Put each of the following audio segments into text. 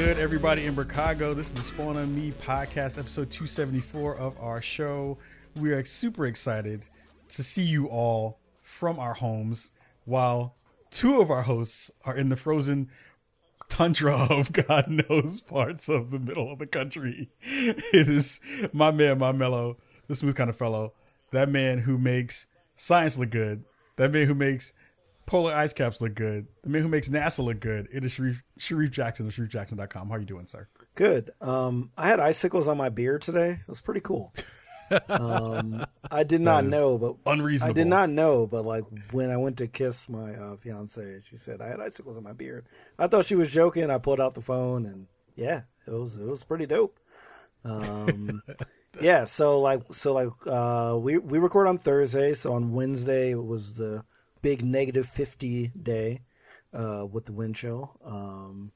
good, everybody in Chicago? This is the Spawn on Me podcast, episode 274 of our show. We are super excited to see you all from our homes while two of our hosts are in the frozen tundra of God knows parts of the middle of the country. It is my man, my mellow, the smooth kind of fellow, that man who makes science look good, that man who makes polar ice caps look good, the man who makes NASA look good. It is Sharif, Sharif Jackson of SharifJackson.com. How are you doing, sir? Good. Um, I had icicles on my beard today. It was pretty cool. Um, I did not know, but unreasonable. I did not know, but like when I went to kiss my uh, fiance, she said I had icicles on my beard. I thought she was joking. I pulled out the phone, and yeah, it was it was pretty dope. Um, yeah, so like so like uh, we we record on Thursday, so on Wednesday it was the big negative fifty day uh, with the wind chill. Um,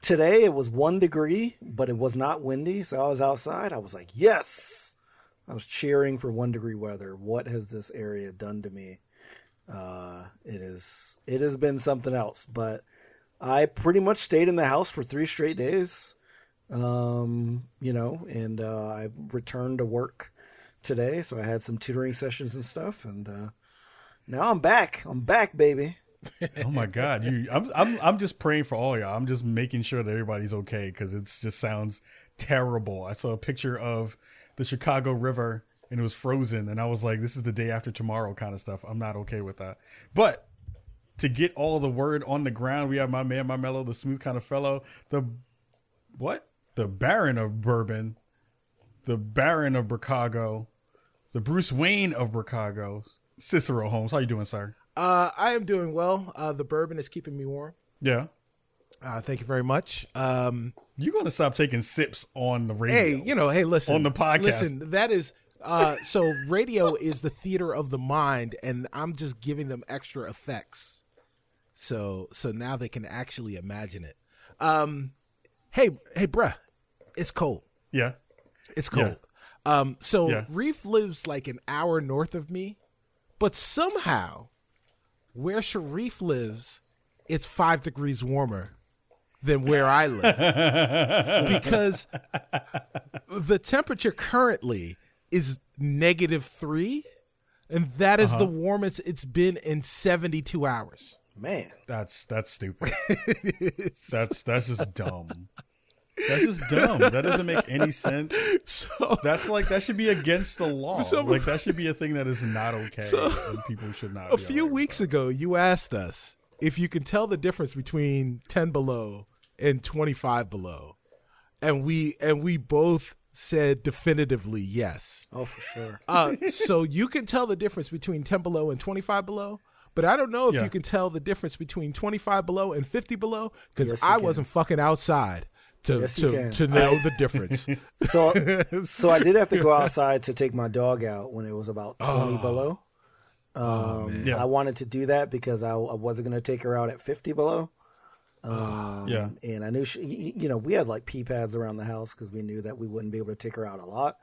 today it was one degree, but it was not windy, so I was outside. I was like, yes. I was cheering for one degree weather. What has this area done to me? Uh, it is it has been something else. But I pretty much stayed in the house for three straight days. Um, you know, and uh, I returned to work today, so I had some tutoring sessions and stuff, and uh, now I'm back. I'm back, baby. oh my god, you! I'm I'm I'm just praying for all y'all. I'm just making sure that everybody's okay because it just sounds terrible. I saw a picture of the Chicago River and it was frozen, and I was like, this is the day after tomorrow kind of stuff. I'm not okay with that. But to get all the word on the ground, we have my man, my mellow, the smooth kind of fellow, the what? The Baron of Bourbon, the Baron of Chicago, the Bruce Wayne of Chicago, Cicero Holmes. How you doing, sir? Uh, I am doing well. Uh, the bourbon is keeping me warm. Yeah. Uh, thank you very much. Um, You're going to stop taking sips on the radio. Hey, you know, hey, listen. On the podcast. Listen, that is uh so radio is the theater of the mind and I'm just giving them extra effects. So so now they can actually imagine it. Um hey, hey bruh, it's cold. Yeah. It's cold. Yeah. Um so yeah. Reef lives like an hour north of me, but somehow where Sharif lives, it's five degrees warmer than where I live because the temperature currently is negative three, and that is uh-huh. the warmest it's been in 72 hours. Man, that's that's stupid. that's that's just dumb. That's just dumb. That doesn't make any sense. So that's like that should be against the law. So, like that should be a thing that is not okay. So, and people should not. A few weeks ago, you asked us if you can tell the difference between ten below and 25 below. And we and we both said definitively yes. Oh, for sure. Uh, so you can tell the difference between 10 below and 25 below, but I don't know if yeah. you can tell the difference between 25 below and 50 below because yes, I can. wasn't fucking outside to yes, to, to know the difference. so so I did have to go outside to take my dog out when it was about 20 oh. below. Oh, um, oh, yeah. I wanted to do that because I, I wasn't going to take her out at 50 below. Um, yeah. And I knew, she, you know, we had like pee pads around the house because we knew that we wouldn't be able to take her out a lot.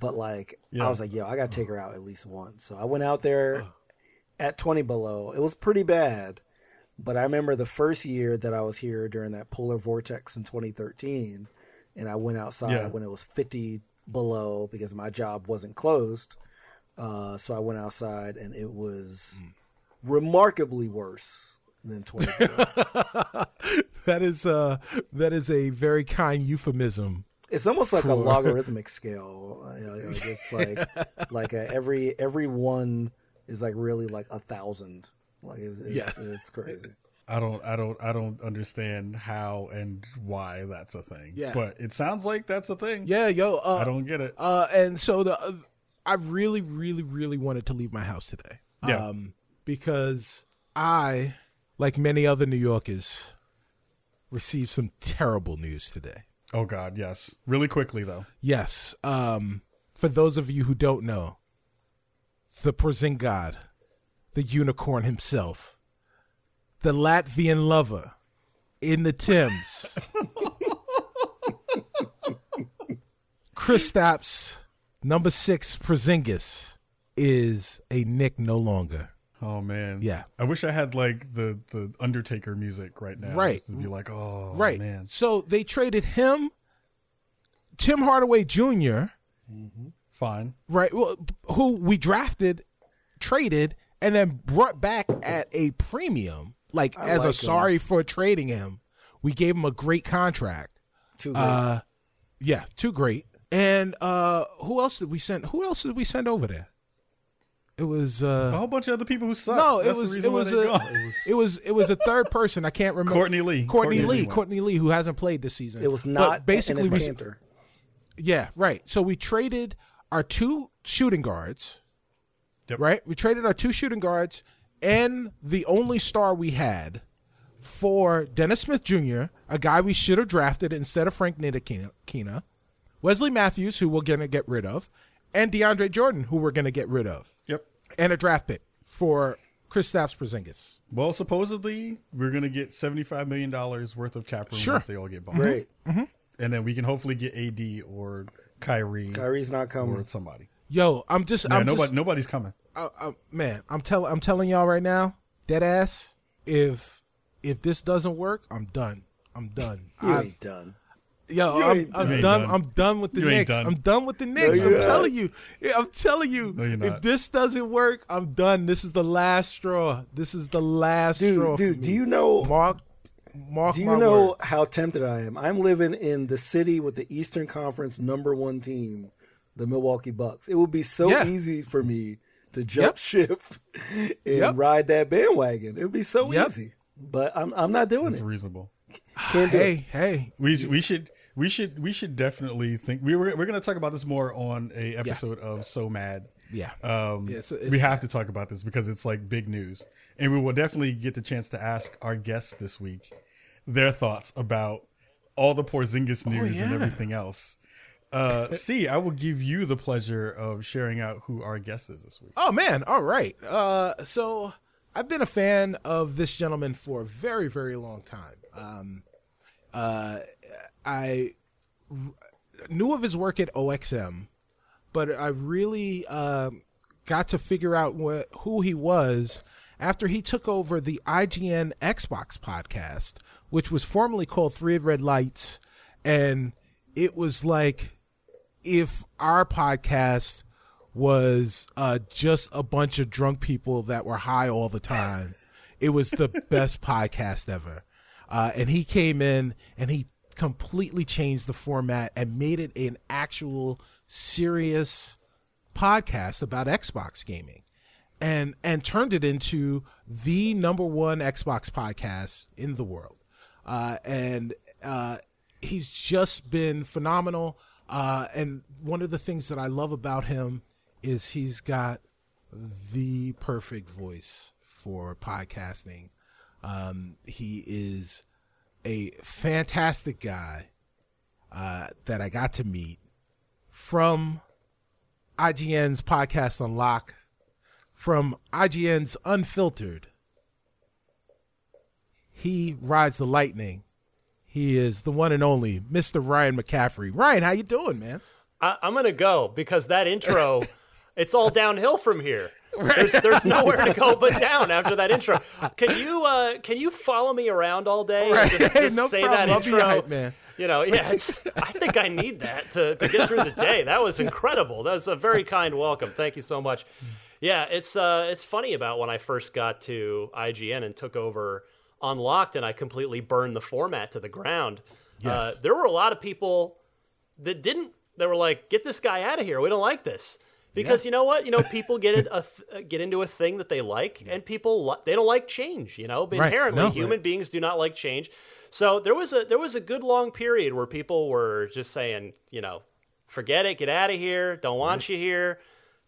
But like, yeah. I was like, yo, I got to take her out at least once. So I went out there at 20 below. It was pretty bad. But I remember the first year that I was here during that polar vortex in 2013, and I went outside yeah. when it was 50 below because my job wasn't closed. Uh, so I went outside, and it was mm. remarkably worse than 20 that is uh that is a very kind euphemism it's almost like a logarithmic scale it's like like a, every every one is like really like a thousand like it's, it's, yeah. it's crazy I don't, I don't, I don't understand how and why that's a thing. Yeah, but it sounds like that's a thing. Yeah, yo, uh, I don't get it. Uh, and so the, uh, I really, really, really wanted to leave my house today. Yeah, um, because I like many other New Yorkers, received some terrible news today. Oh God, yes. Really quickly though. Yes. Um, for those of you who don't know, the Porzingod, the unicorn himself, the Latvian lover in the Thames, Kristaps, number six Porzingis, is a Nick no longer. Oh man, Yeah. I wish I had like the the Undertaker music right now, Right. to be like, oh right. man, So they traded him, Tim Hardaway Jr. Mm-hmm. fine. right? Well, who we drafted, traded, and then brought back at a premium, like I as like a him. sorry for trading him. We gave him a great contract. Too good. Uh, yeah, too great. And uh, who else did we send? Who else did we send over there? It was A uh, whole bunch of other people who suck. no, it That's the was it why was a it was it was a third person. I can't remember. Courtney Lee. Courtney, Courtney Lee. Lee. Courtney Lee, who hasn't played this season. it was But not basically basically we, yeah, right. So we traded our two shooting guards. Yep. Right? We traded our two shooting guards and the only star we had for Dennis Smith Jr., a guy we should have drafted instead of Frank Ntilikina, Wesley Matthews, who we're going to get rid of, and DeAndre Jordan, who we're going to get rid of, Yep. and a draft pick for Chris Kristaps Porzingis. Well, supposedly we're gonna get seventy five million dollars worth of cap room Sure. once they all get bought, Great. Mm-hmm. Mm-hmm. and then we can hopefully get AD or Kyrie Kyrie's not coming. or somebody. Yo, I'm just, Yeah, I'm nobody, just, nobody's coming. Uh, uh, man, I'm telling, I'm telling y'all right now, dead ass. If if this doesn't work, I'm done. I'm done. You I- ain't done. Yo, You I'm, I'm done. Done. I'm done with the You Knicks. done. I'm done with the Knicks. you're I'm not. telling you. I'm telling you. No, if this doesn't work, I'm done. This is the last straw. This is the last straw. Dude, for dude, me. do you know Mark, mark do my you know words. how tempted I am? I'm living in the city with the Eastern Conference number one team, the Milwaukee Bucks. It would be so Yeah. easy for me to jump Yep. ship and Yep. ride that bandwagon. It would be so Yep. easy. But I'm I'm not doing It's it. reasonable. Can't do it. Hey, hey. We we should we should we should definitely think we were we're gonna talk about this more on a episode of So Mad. Yeah. Um, Yeah, so we have to talk about this because it's like big news, and we will definitely get the chance to ask our guests this week their thoughts about all the Porzingis news and yeah. everything else. Uh, see, I will give you the pleasure of sharing out who our guest is this week. Oh man, all right. Uh, so I've been a fan of this gentleman for a very, very long time. Um, uh, I r- knew of his work at OXM, but I really um got to figure out what, who he was after he took over the IGN Xbox podcast, which was formerly called Three Red Lights, and it was like if our podcast was uh, just a bunch of drunk people that were high all the time. It was the best podcast ever. Uh, and he came in and he completely changed the format and made it an actual serious podcast about Xbox gaming and and turned it into the number one Xbox podcast in the world. Uh, and uh, he's just been phenomenal. Uh, and one of the things that I love about him is he's got the perfect voice for podcasting. Um, he is a fantastic guy uh, that I got to meet from IGN's podcast Unlock, from IGN's Unfiltered. He rides the lightning. He is the one and only Mr. Ryan McCaffrey. Ryan, how you doing, man? I, I'm gonna go because that intro, it's all downhill from here. There's there's nowhere to go but down after that intro. Can you uh can you follow me around all day and just, just no say problem. that I'll intro? hype man. You know, yeah, it's, I think I need that to, to get through the day. That was incredible. That was a very kind welcome. Thank you so much. Yeah, it's uh, it's funny about when I first got to IGN and took over Unlocked, and I completely burned the format to the ground. Uh, Yes. there were a lot of people that didn't. They were like, "Get this guy out of here. We don't like this." Because you know what? You know, people get it a th- get into a thing that they like, and people li- they don't like change. You know, Right. inherently, No. human beings do not like change. So there was a there was a good long period where people were just saying, you know, forget it, get out of here, don't want you here.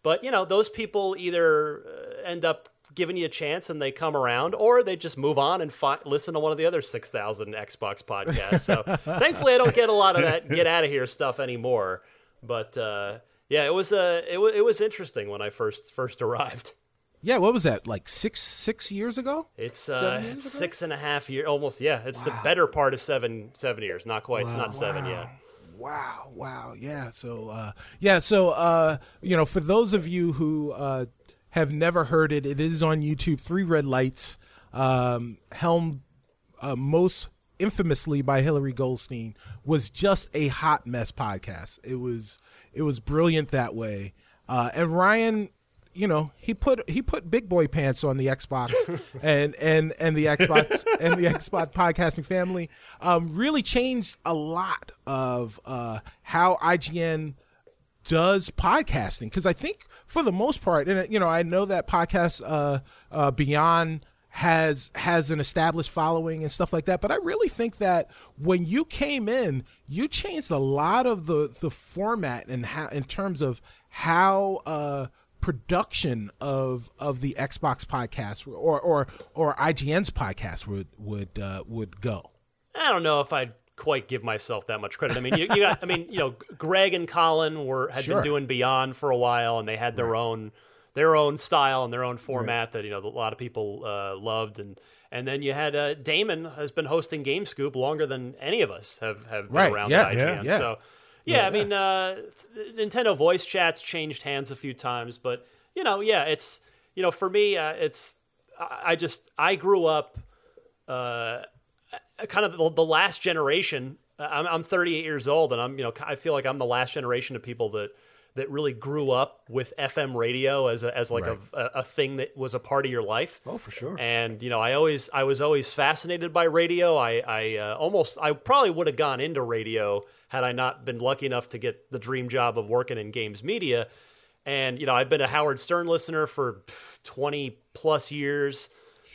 But you know, those people either uh, end up giving you a chance and they come around, or they just move on and fi- listen to one of the other six thousand Xbox podcasts. So thankfully, I don't get a lot of that get out of here stuff anymore. But uh, yeah, it was uh, it, wa- it was interesting when I first first arrived. Yeah, what was that? Like six six years ago? It's uh, years it's ago? six and a half year, almost. Yeah, it's the better part of seven seven years. Not quite. It's not seven yet. Wow, wow, yeah. So, uh, yeah, so uh, you know, for those of you who uh, have never heard it, it is on YouTube. Three Red Lights, um, helmed uh, most infamously by Hilary Goldstein, was just a hot mess podcast. It was it was brilliant that way. Uh, and Ryan, you know, he put he put big boy pants on the Xbox and and and the Xbox and the Xbox podcasting family. Um, really changed a lot of uh, how IGN does podcasting because I think for the most part, and you know, I know that podcast uh, uh, Beyond has has an established following and stuff like that but i really think that when you came in you changed a lot of the the format and how in terms of how uh production of of the xbox podcast or or or ign's podcast would would uh would go. I don't know if i'd quite give myself that much credit i mean you, you got i mean you know greg and colin were had sure. been doing beyond for a while and they had their right. own their own style and their own format right. that you know a lot of people uh, loved and and then you had uh, Daemon has been hosting Game Scoop longer than any of us have have been right. around yeah, IGN. Yeah, yeah. So yeah, yeah, I mean uh, Nintendo voice chats changed hands a few times, but you know, yeah, it's you know for me uh, it's I just I grew up uh, kind of the, the last generation. I'm, I'm 38 years old, and I'm you know I feel like I'm the last generation of people that that really grew up with FM radio as a, as like right. a, a thing that was a part of your life. Oh, for sure. And you know, I always I was always fascinated by radio. I I uh, almost I probably would have gone into radio had I not been lucky enough to get the dream job of working in games media. And you know, I've been a Howard Stern listener for 20 plus years.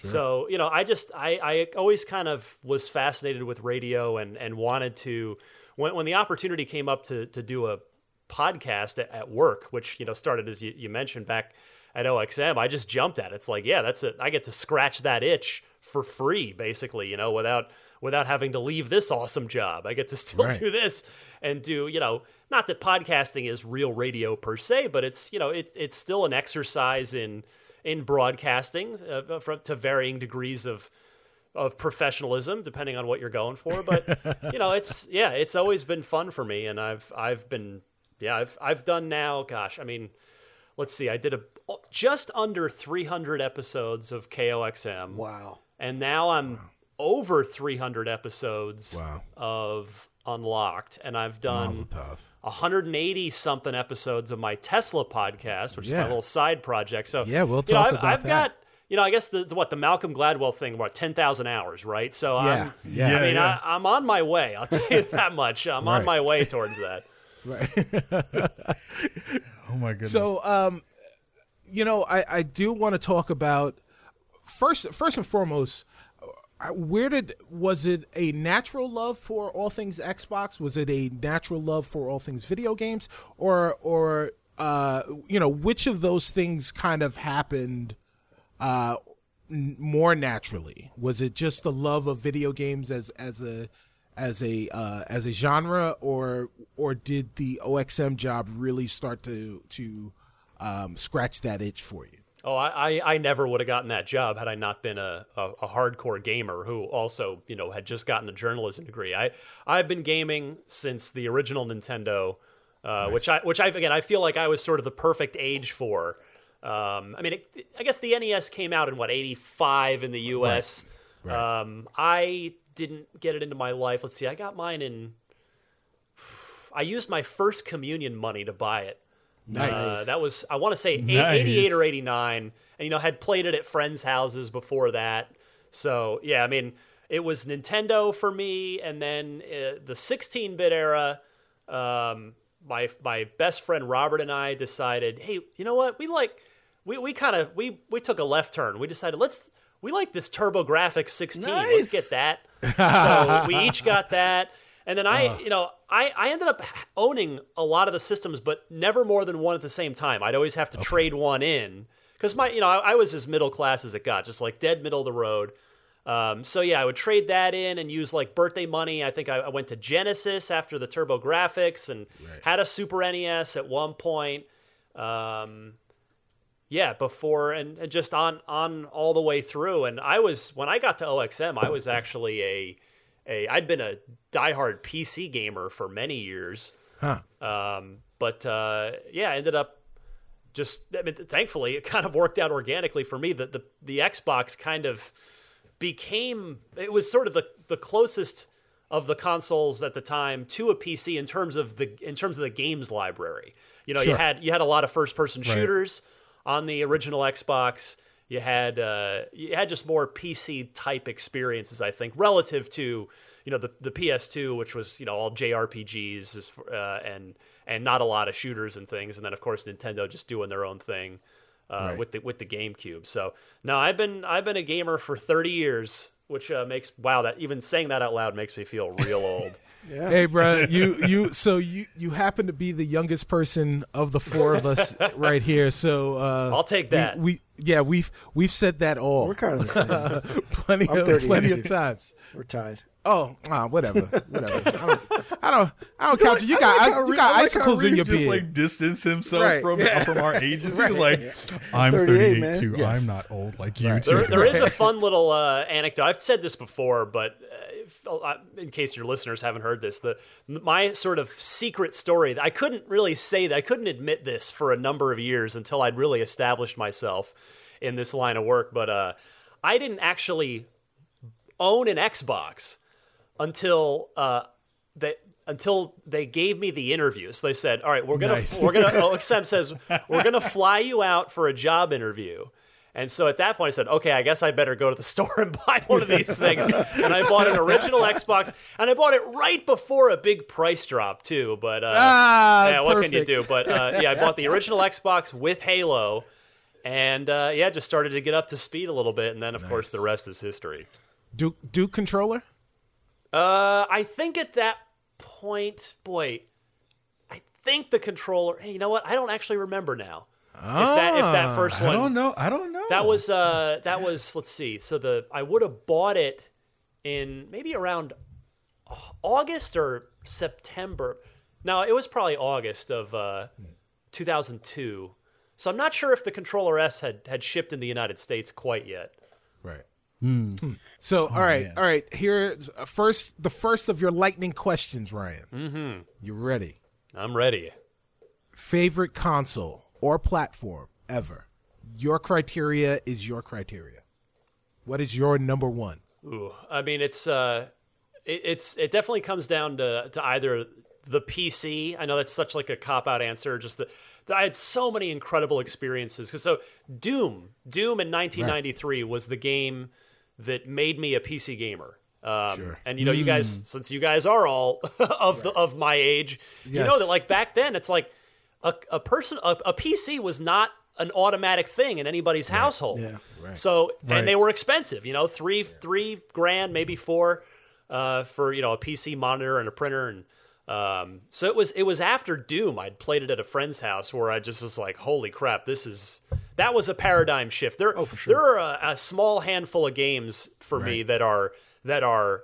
Sure. So, you know, I just I, I always kind of was fascinated with radio and and wanted to when when the opportunity came up to to do a podcast at, at work, which you know started as you, you, mentioned back at OXM. I just jumped at it. It's like, yeah, that's it. I get to scratch that itch for free, basically. You know, without without having to leave this awesome job. I get to still right. do this and do you know not that podcasting is real radio per se, but it's you know it, it's still an exercise in in broadcasting uh, from, to varying degrees of of professionalism depending on what you're going for but you know it's yeah it's always been fun for me and i've i've been yeah, I've I've done now. Gosh, I mean, let's see. I did a just under 300 episodes of KOXM. Wow. And now I'm wow. over 300 episodes wow. of Unlocked, and I've done 180 something episodes of my Tesla podcast, which yeah. is my little side project. So yeah, we'll talk know, I've, about I've that. got you know, I guess the what the Malcolm Gladwell thing about ten thousand hours, right? So yeah, I'm, yeah, I mean, yeah. I, am on my way. I'll tell you that much. I'm right. on my way towards that. Right. oh my goodness. So, um, you know, I, I do want to talk about first first and foremost uh, where did was it a natural love for all things Xbox? Was it a natural love for all things video games, or or uh, you know which of those things kind of happened uh, more naturally? Was it just the love of video games as as a as a uh, as a genre, or or did the OXM job really start to to um, scratch that itch for you? Oh, I, I never would have gotten that job had I not been a, a, a, hardcore gamer who also, you know, had just gotten a journalism degree. I I've been gaming since the original Nintendo, uh, nice. which I which I again I feel like I was sort of the perfect age for. Um, I mean, it, I guess the NES came out in what eighty five in the U.S. Right. Right. Um, I didn't get it into my life. Let's see, I got mine in. I used my first communion money to buy it. Nice. Uh, that was I want to say nice. 88 or 89, and you know had played it at friends' houses before that. So yeah, I mean it was Nintendo for me, and then uh, the 16-bit era. Um, my my best friend Robert and I decided, hey, you know what? We like we we kind of we we took a left turn. We decided let's we like this TurboGrafx 16. Nice. Let's get that. so we each got that. And then I, uh. you know, I, I ended up owning a lot of the systems, but never more than one at the same time. I'd always have to okay. trade one in because my, you know, I, I, was as middle class as it got, just like dead middle of the road. Um, so yeah, I would trade that in and use like birthday money. I think I, I went to Genesis after the TurboGrafx and right. had a Super NES at one point. Um, yeah, before and, and just on on all the way through. And I was when I got to OXM, I was actually a a I'd been a diehard PC gamer for many years. Huh. Um, but uh, yeah, I ended up just I mean, thankfully it kind of worked out organically for me that the the Xbox kind of became it was sort of the the closest of the consoles at the time to a PC in terms of the in terms of the games library. You know, sure. you had you had a lot of first person shooters right. on the original Xbox. You had uh, you had just more PC type experiences, I think, relative to you know the the PS2, which was you know all JRPGs uh, and and not a lot of shooters and things, and then of course Nintendo just doing their own thing uh, right. with the with the GameCube. So no, I've been I've been a gamer for 30 years, which uh, makes wow that even saying that out loud makes me feel real old. yeah. Hey, bro, you you so you you happen to be the youngest person of the four of us right here. So uh, I'll take that. We, we, yeah we've we've said that all. We're kind of the same. plenty of plenty of times. We're tied. Oh, ah, whatever, whatever. I don't, I don't, I don't count you. You got, like you got like icicles in your just beard. Like distance himself right. from yeah. from our ages. right. He was like, "I'm 38, 38 too. Yes. I'm not old like you." Right. Too. There, there is a fun little uh, anecdote. I've said this before, but uh, in case your listeners haven't heard this, the my sort of secret story. I couldn't really say that. I couldn't admit this for a number of years until I'd really established myself in this line of work. But uh, I didn't actually own an Xbox until uh, they until they gave me the interview. So they said, "All right, we're gonna nice. we're gonna." OXM says we're gonna fly you out for a job interview. And so at that point, I said, "Okay, I guess I better go to the store and buy one of these things." and I bought an original Xbox, and I bought it right before a big price drop too. But uh, ah, yeah, what perfect. can you do? But uh, yeah, I bought the original Xbox with Halo, and uh, yeah, just started to get up to speed a little bit, and then of nice. course the rest is history. Duke Duke controller. Uh, I think at that point, boy, I think the controller. Hey, you know what? I don't actually remember now. Ah, if that if that ah, first one, I don't know. I don't know. That was uh that was let's see. So the I would have bought it in maybe around August or September. No, it was probably August of uh, 2002. So I'm not sure if the controller S had had shipped in the United States quite yet. Right. Mm. So, oh, all right, man. all right. Here, first, the first of your lightning questions, Ryan. Mm-hmm. You ready? I'm ready. Favorite console or platform ever? Your criteria is your criteria. What is your number one? Ooh, I mean, it's uh, it, it's it definitely comes down to to either the PC. I know that's such like a cop out answer. Just the, the, I had so many incredible experiences. So Doom, Doom in 1993 right. was the game that made me a PC gamer. Um, sure. And you know, mm. you guys, hmm. since you guys are all of right. the of my age, yes. you know that like back then, it's like a, a person, a, a PC was not an automatic thing in anybody's right. household. Yeah. Right. So, and they were expensive. You know, three yeah. three grand, maybe four, uh, for you know a PC monitor and a printer and. Um, so it was it was after Doom. I'd played it at a friend's house where I just was like, "Holy crap! This is that was a paradigm shift. There, oh, for sure. there are a, a small handful of games for right. me that are that are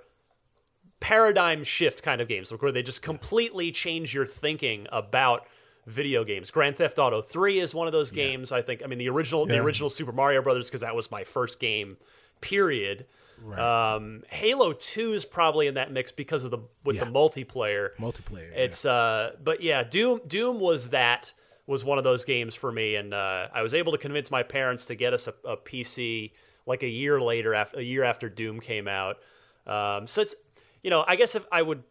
paradigm shift kind of games, where they just completely change your thinking about video games. Grand Theft Auto 3 is one of those games. Yeah. I think. I mean, the original yeah. the original Super Mario Brothers because that was my first game. Period. Right. Um, Halo 2 is probably in that mix because of the with yeah. the multiplayer. Multiplayer. It's uh, but yeah, Doom Doom was that was one of those games for me, and uh, I was able to convince my parents to get us a, a PC like a year later, after a year after Doom came out. Um, so it's you know, I guess if I would,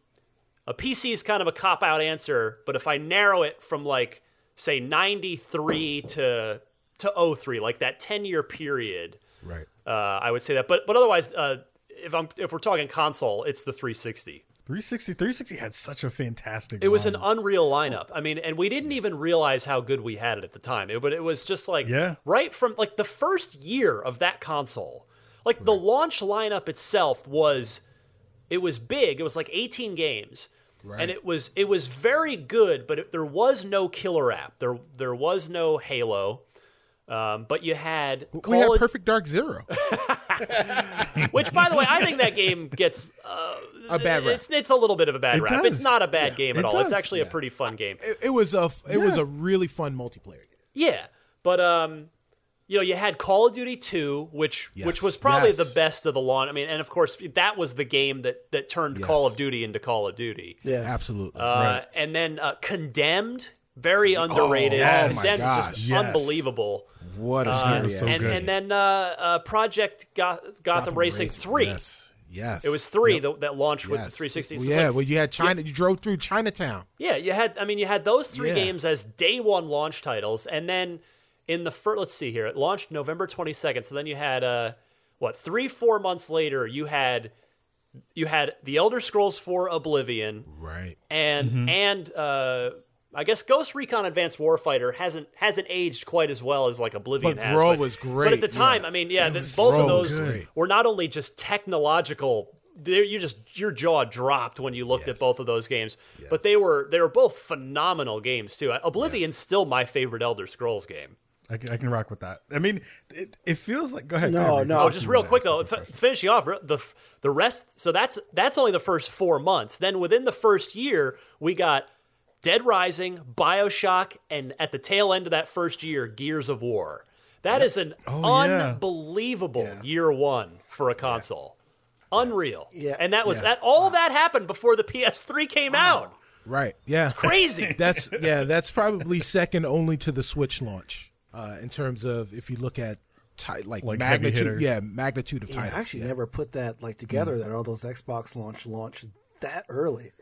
a PC is kind of a cop out answer, but if I narrow it from like say ninety three to to 03, like that ten year period, right? Uh, I would say that, but but otherwise, uh, if I'm if we're talking console, it's the 360. 360 360 had such a fantastic it was an unreal lineup. I mean and we didn't even realize how good we had it at the time. It, but it was just like yeah. right from like the first year of that console like right. the launch lineup itself was it was big. It was like 18 games. Right. and it was it was very good but it, there was no killer app. There there was no halo. Um, but you had we had Perfect Dark Zero, which, by the way, I think that game gets uh, a bad rap. It's, it's a little bit of a bad it rap. Does. It's not a bad yeah, game at all. Does. It's actually yeah. a pretty fun game. It, it was a it yeah. was a really fun multiplayer. game. Yeah, but um, you know, you had Call of Duty 2, which yes. which was probably yes. the best of the launch. I mean, and of course, that was the game that that turned yes. Call of Duty into Call of Duty. Yeah, absolutely. Uh, right. And then uh, Condemned very underrated. yes. and then Oh my just gosh. Yes. unbelievable. What a Uh, so and, good. and then uh, uh, Project Goth- Gotham, Racing three. Yes. Yes. It was three that, that launched with the 360. So, yeah, like, well, you had China. You drove through Chinatown. yeah, you had. I mean, you had those three Yeah. games as day one launch titles, and then in the first, let's see here, it launched November 22nd. So then you had uh, what three, four months later, you had you had the Elder Scrolls 4 Oblivion, Right. and Mm-hmm. and uh, I guess Ghost Recon Advanced Warfighter hasn't hasn't aged quite as well as like Oblivion But has. Brawl was great. But at the time, yeah. I mean, yeah, the, both so of those good. were not only just technological. they're- You just your jaw dropped when you looked at both of those games, but they were they were both phenomenal games too. Oblivion's still my favorite Elder Scrolls game. I can, I can rock with that. I mean, it, it feels like. Go ahead. No, go ahead, no. Oh, just real quick though, f- finishing off the the rest. So that's that's only the first four months. Then within the first year, we got Dead Rising, Bioshock, and at the tail end of that first year, Gears of War. That is an Oh, unbelievable Yeah. year one for a console. Unreal. Yeah. And that was Yeah. that. All that happened before the PS3 came out. Right. Yeah. Crazy. That's yeah. That's probably second only to the Switch launch uh, in terms of if you look at ti- like, Like magnitude. Yeah, magnitude of Yeah, titles. I actually yeah. never put that like together that all those Xbox launch launched that early.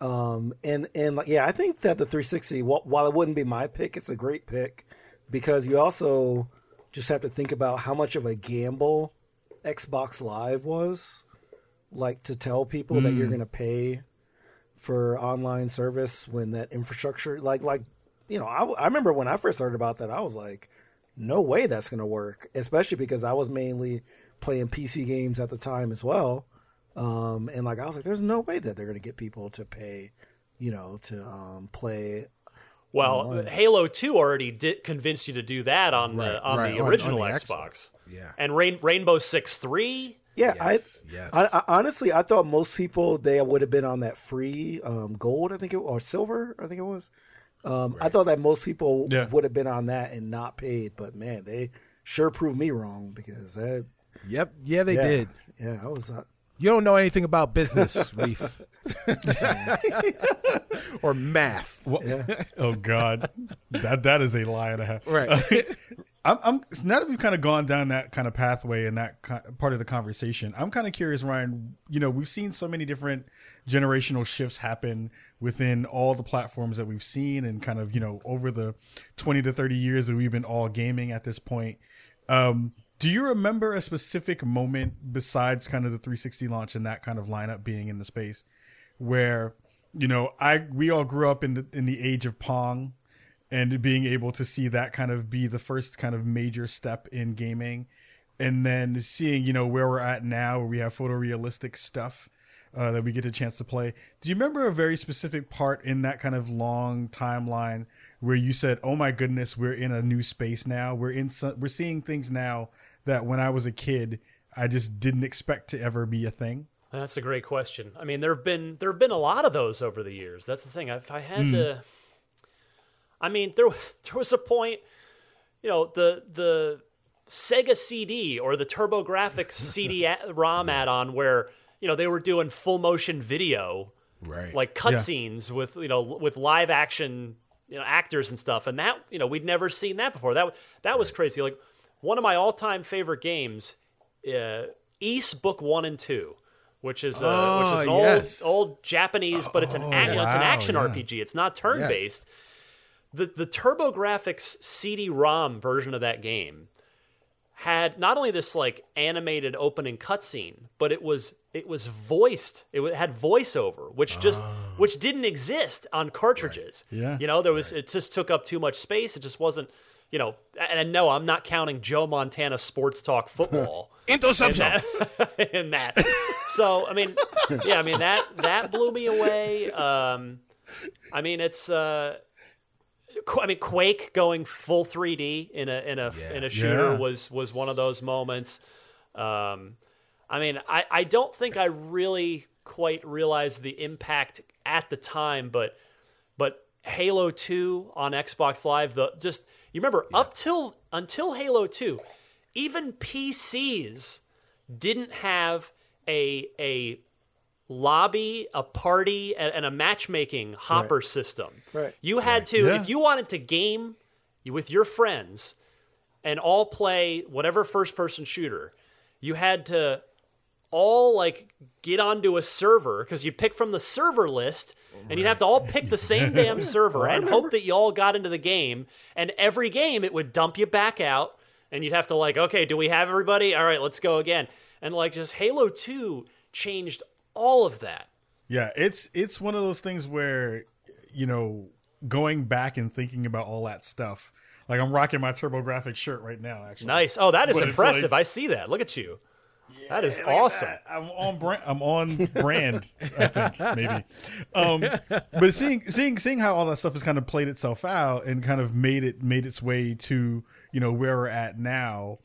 Um, and and like yeah, I think that the 360, while it wouldn't be my pick, it's a great pick because you also just have to think about how much of a gamble Xbox Live was, like to tell people that you're going to pay for online service when that infrastructure, like like you know, I, I remember when I first heard about that, I was like, no way that's going to work, especially because I was mainly playing PC games at the time as well. Um, and like I was like, there's no way that they're going to get people to pay, you know, to um, play. Well, Online. Halo Two already did convince you to do that on Right, the on right, the on- on original the Xbox. Yeah. And Rain, Rainbow Six Three. Yeah, Yes, yes. I, I, I honestly I thought most people they would have been on that free um, gold, I think it or silver, I think it was. Um, I thought that most people Yeah. would have been on that and not paid, but man, they sure proved me wrong because that. Yep. Yeah, they yeah, did. Yeah, I was. Uh, You don't know anything about business, Reef, or math. Well, Oh God, that that is a lie and a half. Right. I'm, I'm now that we've kind of gone down that kind of pathway and that part of the conversation. I'm kind of curious, Ryan. You know, we've seen so many different generational shifts happen within all the platforms that we've seen, and kind of you know over the 20 to 30 years that we've been all gaming at this point. Um, do you remember a specific moment besides kind of the 360 launch and that kind of lineup being in the space where you know I we all grew up in the in the age of Pong and being able to see that kind of be the first kind of major step in gaming and then seeing you know where we're at now where we have photorealistic stuff uh, that we get a chance to play. Do you remember a very specific part in that kind of long timeline where you said oh my goodness we're in a new space now. We're in we're seeing things now that when i was a kid i just didn't expect to ever be a thing That's a great question. I mean, there have been there have been a lot of those over the years. That's the thing. If I had hmm. to, I mean, there was there was a point, you know, the the Sega CD or the TurboGrafx CD ROM add-on where you know they were doing full motion video, Right. like cutscenes with you know with live action you know actors and stuff, and that you know we'd never seen that before. That that was crazy. Like one of my all time favorite games, uh, Ys Book One and Two. Which is uh, which is an Oh, yes. old old Japanese, but it's an ac- it's an action yeah. RPG. It's not turn based. The the TurboGrafx CD-ROM version of that game had not only this like animated opening cutscene, but it was it was voiced. It had voiceover, which just which didn't exist on cartridges. Yeah. you know there was it just took up too much space. It just wasn't. You know, and and no, I'm not counting Joe Montana sports talk football Interception. in that. So I mean, yeah, I mean that that blew me away. Um, I mean, it's uh, I mean, Quake going full 3D in a in a in a shooter Yeah. was was one of those moments. Um, I mean, I I don't think I really quite realized the impact at the time, but but Halo 2 on Xbox Live, the just you remember up till until Halo 2, even PCs didn't have a a lobby, a party, and, and a matchmaking hopper Right. system. Right. You had to, Yeah. if you wanted to game with your friends and all play whatever first person shooter, you had to all like get onto a server because you pick from the server list and you'd have to all pick the same damn server. And hope that you all got into the game and every game it would dump you back out and you'd have to like okay do we have everybody? All right let's go again. And like just halo 2 changed all of that. Yeah, it's it's one of those things where you know going back and thinking about all that stuff. Like I'm rocking my TurboGrafx shirt right now. Actually, nice. Oh that is But impressive. like- i see that. Look at you that is awesome that. I'm on brand. I'm on brand. I think maybe. Um, but seeing seeing seeing how all that stuff has kind of played itself out and kind of made it made its way to you know where we're at now.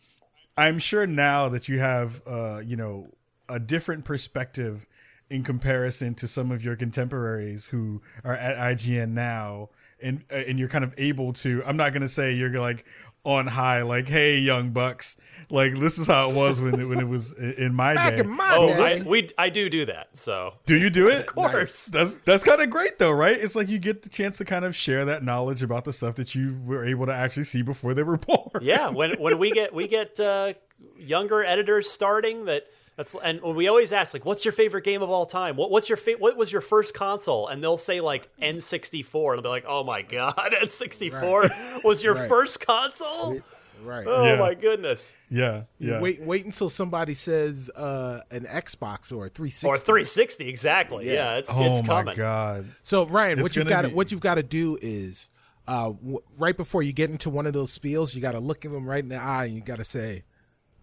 I'm sure now that you have uh, you know a different perspective in comparison to some of your contemporaries who are at IGN now, and uh, and you're kind of able to. I'm not gonna say you're like on high, like hey young bucks, like this is how it was when it, when it was in my Back day. in my oh day. I, we i do do that so Do you do it? of course That's that's kind of great though, right? It's like you get the chance to kind of share that knowledge about the stuff that you were able to actually see before they were born. yeah when when we get we get uh, younger editors starting that that's and when we always ask like what's your favorite game of all time what what's your fa- what was your first console and they'll say like N64 and they'll be like oh my god N64 was your Right. first console Right. oh Yeah. my goodness Yeah, yeah. Wait, wait until somebody says uh, an Xbox or a 360. or 360 exactly yeah, it's coming. oh it's my coming god. So Ryan, It's what you've gonna got be- what you've got to do is uh, w- right before you get into one of those spiels, you got to look at them right in the eye and you got to say,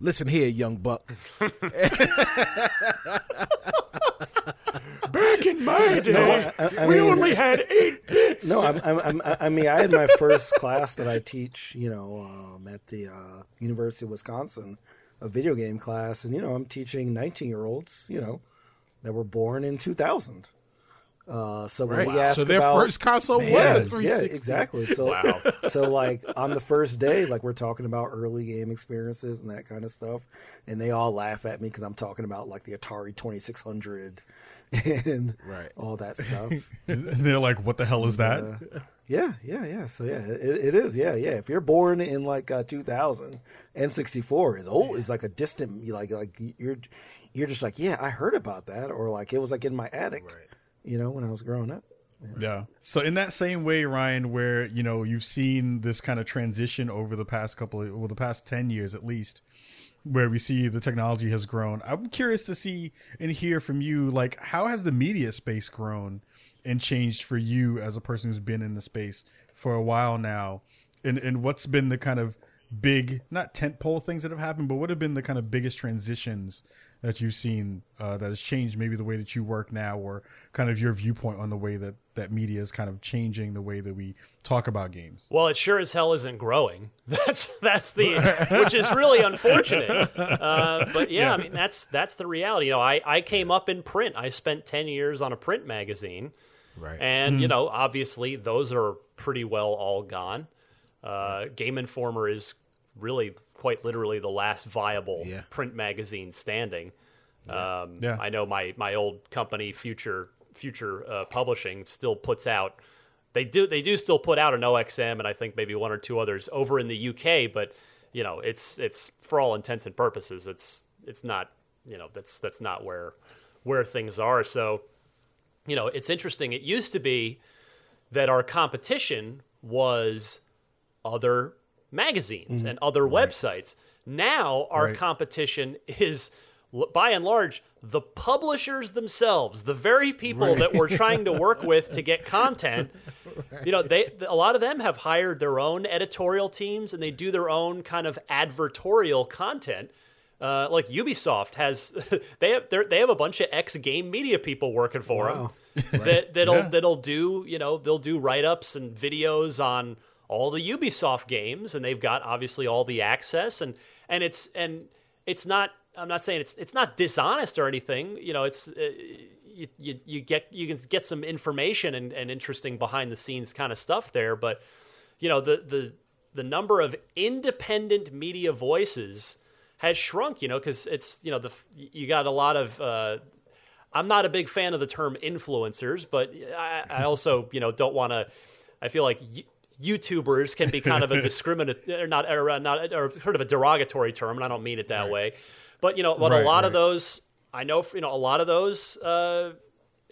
"Listen here, young buck." back in my day I, I we mean, only had eight bits No, I'm, I'm, I'm, I mean, I had my first class that I teach, you know, um, at the uh, University of Wisconsin, a video game class, and you know, I'm teaching 19 year olds, you know, that were born in 2000. Uh, so when we ask So their about, first console yeah, was a 360. yeah, exactly. So, Wow. so like on the first day, like we're talking about early game experiences and that kind of stuff, and they all laugh at me because I'm talking about like the Atari 2600 and Right. all that stuff. And they're like, "What the hell is that?" Yeah, yeah, yeah. So yeah, it, it is. Yeah, yeah. If you're born in like uh, 2000, N64 is old. Is like a distant. Like like you're you're just like yeah, I heard about that, or like it was like in my attic. You know, when I was growing up. Yeah. So in that same way, Ryan, where you know you've seen this kind of transition over the past couple of, well, the past ten years at least, where we see the technology has grown. I'm curious to see and hear from you, like how has the media space grown and changed for you as a person who's been in the space for a while now, and and what's been the kind of big, not tentpole things that have happened, but what have been the kind of biggest transitions that you've seen uh, that has changed maybe the way that you work now, or kind of your viewpoint on the way that that media is kind of changing the way that we talk about games. Well, it sure as hell isn't growing. That's that's the which is really unfortunate. Uh, but yeah, I mean that's that's the reality. You know, I I came up in print. I spent ten years on a print magazine, Right. and you know, obviously those are pretty well all gone. Uh, Game Informer is really quite literally the last viable Yeah. print magazine standing. Um, Yeah. I know my my old company, Future Future uh, Publishing, still puts out. They do they do still put out an OXM, and I think maybe one or two others over in the UK. But you know, it's it's for all intents and purposes, it's it's not you know that's that's not where where things are. So you know, it's interesting. It used to be that our competition was other magazines and other websites. Now our Right. competition is by and large the publishers themselves, the very people that we're trying to work with to get content. You know, they a lot of them have hired their own editorial teams and they do their own kind of advertorial content. Uh, like Ubisoft has, they have they have a bunch of ex game media people working for Wow. them that that'll Yeah. that'll do you know they'll do write ups and videos on all the Ubisoft games, and they've got obviously all the access and and it's and it's not. I'm not saying it's it's not dishonest or anything. You know, it's uh, you, you you get you can get some information and, and interesting behind the scenes kind of stuff there, but you know the the the number of independent media voices has shrunk. You know, because it's you know the you got a lot of. Uh, I'm not a big fan of the term influencers, but I, I also, you know, don't want to. I feel like YouTubers can be kind of a discriminatory, not or not or sort of a derogatory term, and I don't mean it that right. way. But you know, what right, a lot right. of those, I know, you know, a lot of those uh,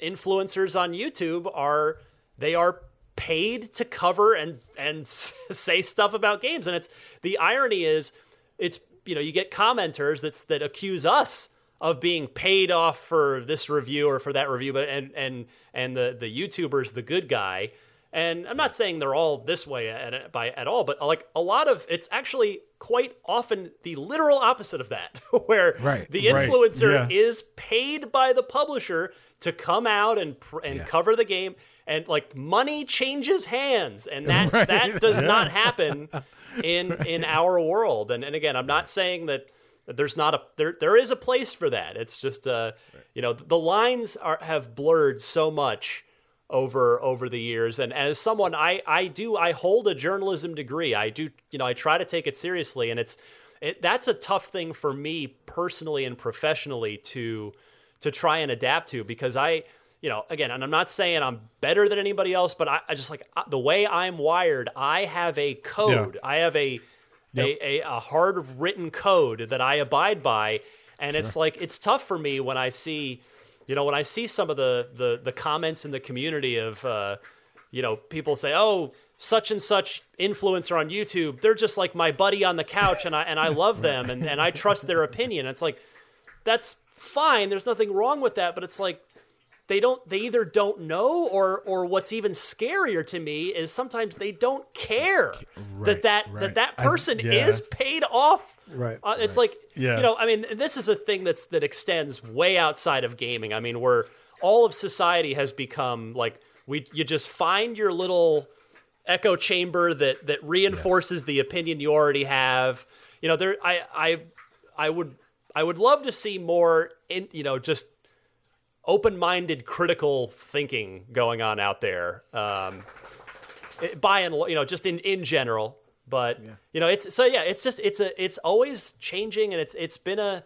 influencers on YouTube are they are paid to cover and and say stuff about games, and it's the irony is it's you know you get commenters that's that accuse us of being paid off for this review or for that review, but and and and the the YouTuber's the good guy. And I'm not saying they're all this way at, by at all, but like a lot of it's actually quite often the literal opposite of that, where right, the influencer right, yeah. is paid by the publisher to come out and and yeah. cover the game, and like money changes hands, and that right. that does yeah. not happen in in our world. And and again, I'm not saying that there's not a there there is a place for that. It's just uh you know the lines are have blurred so much over over the years and as someone I I do I hold a journalism degree. I do you know I try to take it seriously and it's it, that's a tough thing for me personally and professionally to to try and adapt to because I you know, again, and I'm not saying I'm better than anybody else, but I, I just like the way I'm wired, I have a code. Yeah. I have a yep. a, a, a hard written code that I abide by. And sure. it's like it's tough for me when I see, you know, when I see some of the the, the comments in the community of, uh, you know, people say, "Oh, such and such influencer on YouTube, they're just like my buddy on the couch, and I and I love them, and and I trust their opinion." it's like that's fine. There's nothing wrong with that, but it's like they don't they either don't know or or what's even scarier to me is sometimes they don't care right, that that right. that that person I, yeah. is paid off right uh, it's right. like yeah. you know i mean this is a thing that's that extends way outside of gaming i mean where all of society has become like we you just find your little echo chamber that that reinforces yes. the opinion you already have you know there i i i would i would love to see more in you know just open-minded critical thinking going on out there um, by and you know just in in general but yeah. you know it's so yeah it's just it's a it's always changing and it's it's been a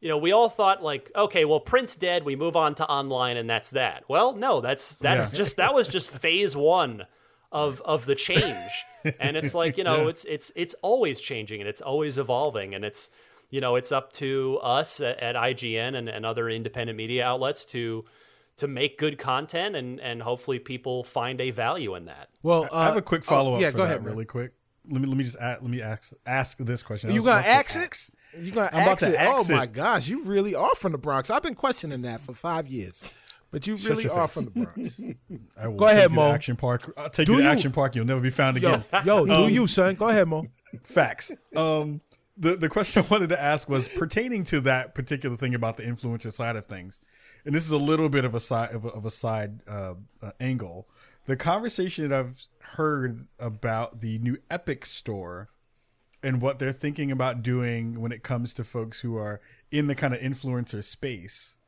you know we all thought like okay well print's dead we move on to online and that's that well no that's that's yeah. just that was just phase one of of the change and it's like you know yeah. it's it's it's always changing and it's always evolving and it's you know, it's up to us at, at IGN and, and other independent media outlets to to make good content and and hopefully people find a value in that. Well, uh, I have a quick follow up. Oh, yeah, go ahead, really quick. Let me let me just ask, let me ask ask this question. You gonna ask it? You gonna ask it? Oh my gosh, you really are from the Bronx. I've been questioning that for five years. But you really are face. from the Bronx. I will Go ahead, Mo. Action Park. I'll take do you to you? Action Park. You'll never be found again. Yo, yo do um, you, son? Go ahead, Mo. Facts. Um, the the question I wanted to ask was pertaining to that particular thing about the influencer side of things, and this is a little bit of a side of a, of a side uh, uh, angle. The conversation that I've heard about the new Epic store and what they're thinking about doing when it comes to folks who are in the kind of influencer space.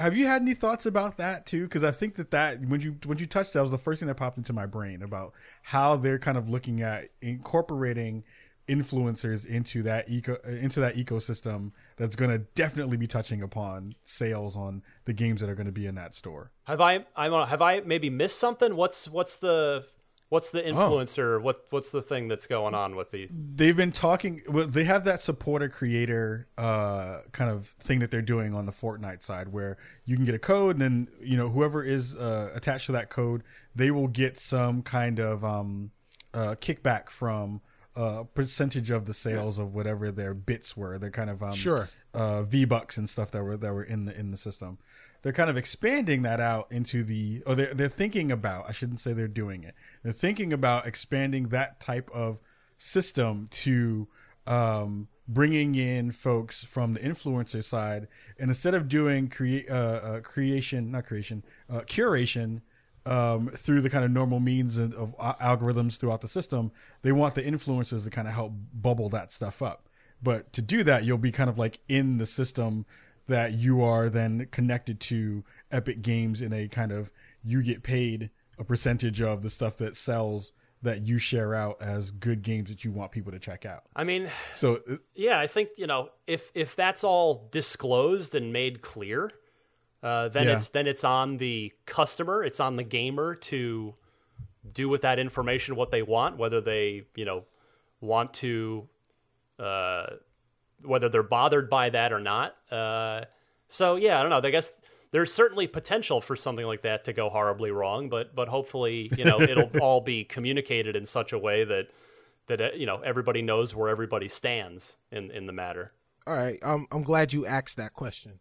Have you had any thoughts about that too? Because I think that that when you when you touched that was the first thing that popped into my brain about how they're kind of looking at incorporating influencers into that eco into that ecosystem that's going to definitely be touching upon sales on the games that are going to be in that store. Have I I have I maybe missed something? What's what's the what's the oh. influencer? Oh. What what's the thing that's going on with the? They've been talking. Well, they have that supporter creator uh, kind of thing that they're doing on the Fortnite side, where you can get a code, and then you know whoever is uh, attached to that code, they will get some kind of um, uh, kickback from uh, percentage of the sales of whatever their bits were. They're kind of um, sure uh, V bucks and stuff that were that were in the in the system. They're kind of expanding that out into the. Or they're they're thinking about. I shouldn't say they're doing it. They're thinking about expanding that type of system to um, bringing in folks from the influencer side, and instead of doing create uh, uh, creation, not creation, uh, curation um, through the kind of normal means of, of, algorithms throughout the system, they want the influencers to kind of help bubble that stuff up. But to do that, you'll be kind of like in the system that you are then connected to Epic Games in a kind of you get paid a percentage of the stuff that sells that you share out as good games that you want people to check out. I mean, so yeah, I think you know if if that's all disclosed and made clear, uh, then Yeah. it's then it's on the customer, it's on the gamer to do with that information what they want, whether they you know want to, uh, whether they're bothered by that or not. Uh, so yeah, I don't know. I guess there's certainly potential for something like that to go horribly wrong, but but hopefully you know it'll all be communicated in such a way that that uh, you know everybody knows where everybody stands in in the matter. All right, um, I'm glad you asked that question.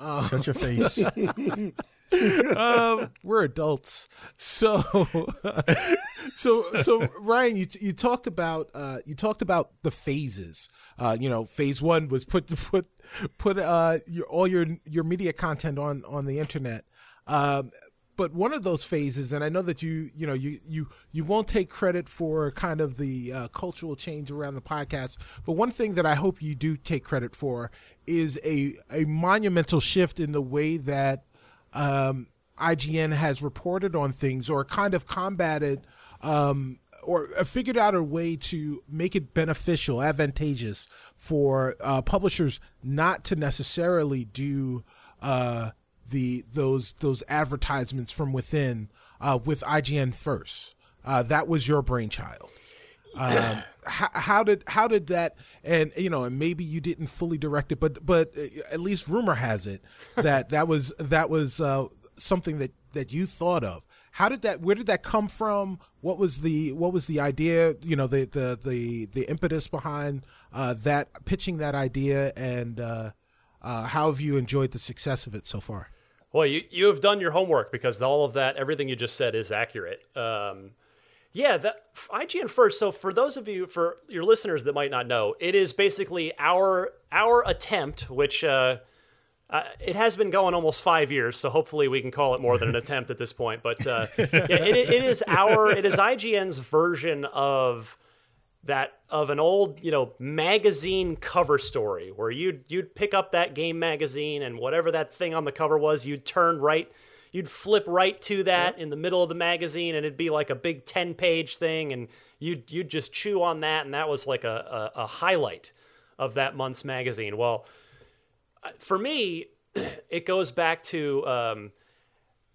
Shut your face. um, we're adults, so so so Ryan, you you talked about uh, you talked about the phases. Uh, you know, phase one was put put put uh, your, all your your media content on on the internet. Um, but one of those phases, and I know that you you know you you you won't take credit for kind of the uh, cultural change around the podcast. But one thing that I hope you do take credit for is a a monumental shift in the way that um, IGN has reported on things or kind of combated um, or figured out a way to make it beneficial, advantageous for uh, publishers not to necessarily do uh, the those those advertisements from within uh, with IGN first. Uh, that was your brainchild. Um, how, how did how did that and you know and maybe you didn't fully direct it but but uh, at least rumor has it that that was that was uh, something that that you thought of. How did that where did that come from? What was the what was the idea you know the the the, the impetus behind uh, that pitching that idea? And uh, uh, how have you enjoyed the success of it so far Well, you you have done your homework because all of that, everything you just said is accurate. Um, yeah, that IGN first. So for those of you, for your listeners that might not know, it is basically our our attempt, which uh, uh, it has been going almost five years. So hopefully we can call it more than an attempt at this point. But uh, yeah, it, it is our it is IGN's version of that of an old you know magazine cover story where you'd you'd pick up that game magazine and whatever that thing on the cover was you'd turn right you'd flip right to that in the middle of the magazine and it'd be like a big 10 page thing and you'd you'd just chew on that and that was like a, a, a highlight of that month's magazine. Well for me it goes back to um,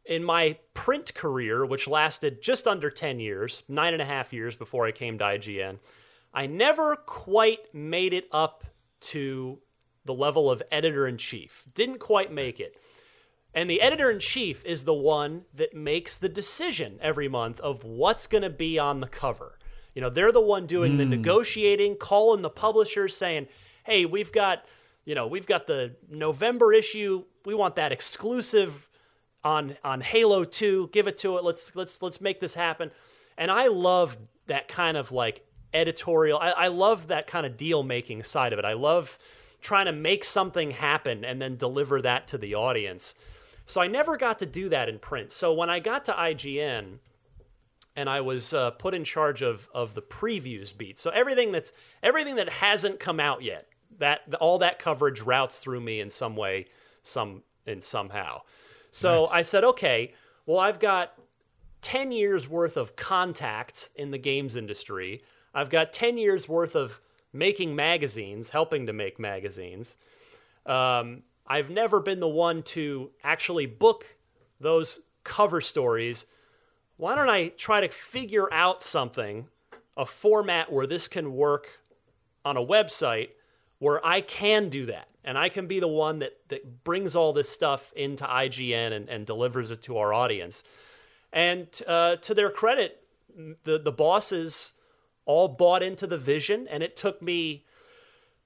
in my print career, which lasted just under 10 years, nine and a half years before I came to IGN, I never quite made it up to the level of editor in chief. Didn't quite make it. And the editor in chief is the one that makes the decision every month of what's going to be on the cover. You know, they're the one doing the hmm. negotiating, calling the publishers saying, "Hey, we've got, you know, we've got the November issue. We want that exclusive on on Halo 2. Give it to it. Let's let's let's make this happen." And I love that kind of like editorial. I, I love that kind of deal making side of it. I love trying to make something happen and then deliver that to the audience. So I never got to do that in print. So when I got to IGN and I was uh, put in charge of of the previews beat, so everything that's everything that hasn't come out yet, that all that coverage routes through me in some way, some in somehow. So I said, okay, well I've got 10 years worth of contacts in the games industry. I've got 10 years worth of making magazines, helping to make magazines. Um, I've never been the one to actually book those cover stories. Why don't I try to figure out something, a format where this can work on a website where I can do that? And I can be the one that, that brings all this stuff into IGN and, and delivers it to our audience. And uh, to their credit, the, the bosses all bought into the vision, and it took me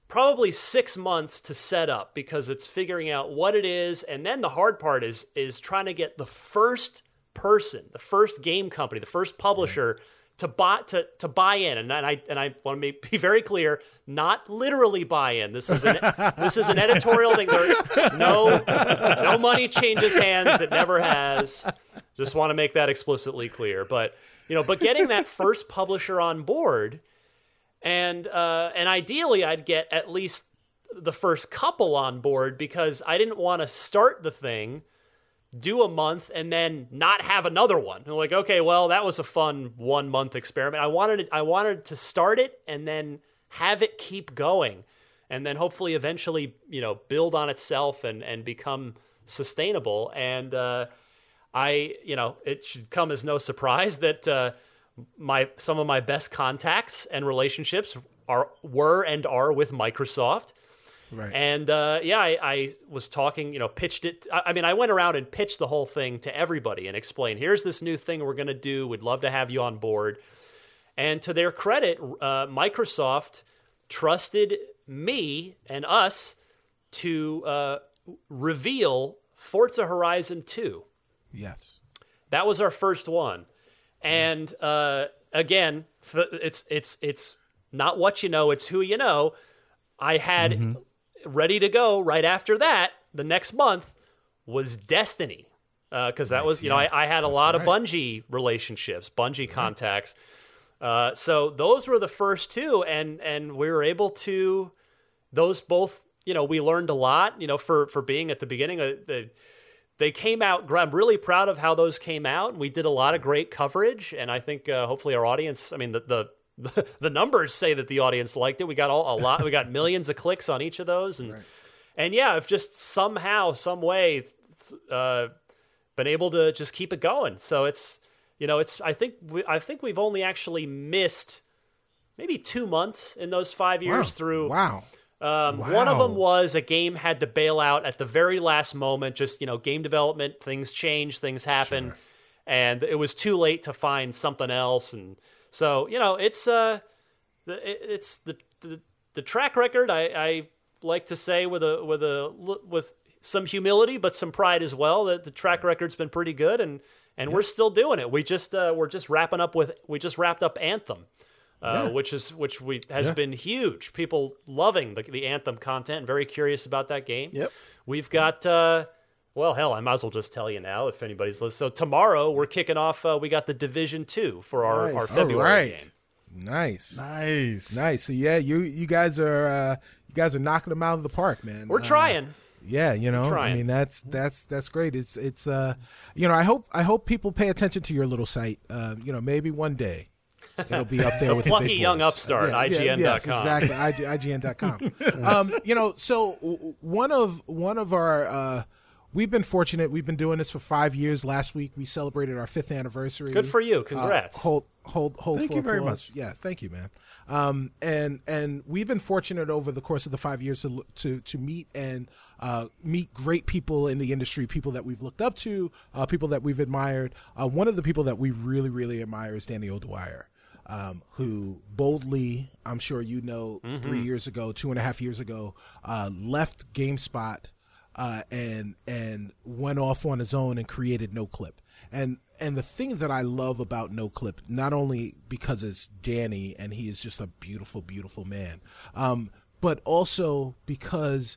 probably six months to set up because it's figuring out what it is, and then the hard part is is trying to get the first person, the first game company, the first publisher to buy to to buy in. And I and I want to be very clear, not literally buy in. This is an this is an editorial thing. There, no no money changes hands. It never has. Just want to make that explicitly clear. But you know, but getting that first publisher on board, and uh, and ideally, I'd get at least the first couple on board because I didn't want to start the thing, do a month, and then not have another one. I'm like, okay, well, that was a fun one month experiment. I wanted it, I wanted to start it and then have it keep going, and then hopefully eventually, you know, build on itself and and become sustainable. And uh, I, you know, it should come as no surprise that uh, my some of my best contacts and relationships are were and are with Microsoft. Right. And uh, yeah, I, I, was talking, you know, pitched it. I, I, mean, I went around and pitched the whole thing to everybody and explained, here's this new thing we're going to do. We'd love to have you on board. And to their credit, uh, Microsoft trusted me and us to uh, reveal Forza Horizon 2. Yes. That was our first one. And uh, again, it's it's it's not what you know, it's who you know. I had mm-hmm ready to go right after that, the next month, was Destiny. Because uh, that was, you know, I, I had a That's lot right. of Bungie relationships, Bungie mm-hmm. contacts. Uh, so those were the first two, and and we were able to those both. You know, we learned a lot. You know, for for being at the beginning, of the, they came out. I'm really proud of how those came out. We did a lot of great coverage, and I think uh, hopefully our audience. I mean, the, the the, numbers say that the audience liked it. We got all, a lot. We got millions of clicks on each of those, and right. and yeah, if just somehow, some way, uh, been able to just keep it going. So it's you know it's I think we, I think we've only actually missed maybe two months in those five years wow. through. Wow. Um, wow. One of them was a game had to bail out at the very last moment. Just you know, game development things change, things happen, sure. and it was too late to find something else. And so you know, it's uh, it's the the, the track record. I, I like to say with a with a with some humility, but some pride as well. That the track record's been pretty good, and and yeah. we're still doing it. We just uh, we're just wrapping up with we just wrapped up Anthem. Uh, yeah. which is which we has yeah. been huge. People loving the, the Anthem content, very curious about that game. Yep. We've got uh, well, hell, I might as well just tell you now if anybody's listening. So tomorrow we're kicking off. Uh, we got the Division Two for our, nice. our February right. game. Nice, nice, nice. So yeah, you you guys are uh, you guys are knocking them out of the park, man. We're uh, trying. Yeah, you know, I mean that's that's that's great. It's it's uh, you know, I hope I hope people pay attention to your little site. Uh, you know, maybe one day it'll be up there with plucky the young boys. upstart. Uh, yeah, IGN.com. Yeah, yes, exactly. IG, IGN.com. um, you know, so one of one of our uh, we've been fortunate. We've been doing this for five years. Last week we celebrated our fifth anniversary. Good for you. Congrats. Uh, hold, hold, hold. Thank you very much. Yes, thank you, man. Um, and and we've been fortunate over the course of the five years to to to meet and uh, meet great people in the industry, people that we've looked up to, uh, people that we've admired. Uh, one of the people that we really really admire is Danny O'Dwyer. Um, who boldly, I'm sure you know, mm-hmm. three years ago, two and a half years ago, uh, left GameSpot uh, and and went off on his own and created NoClip. And and the thing that I love about NoClip, not only because it's Danny and he is just a beautiful, beautiful man, um, but also because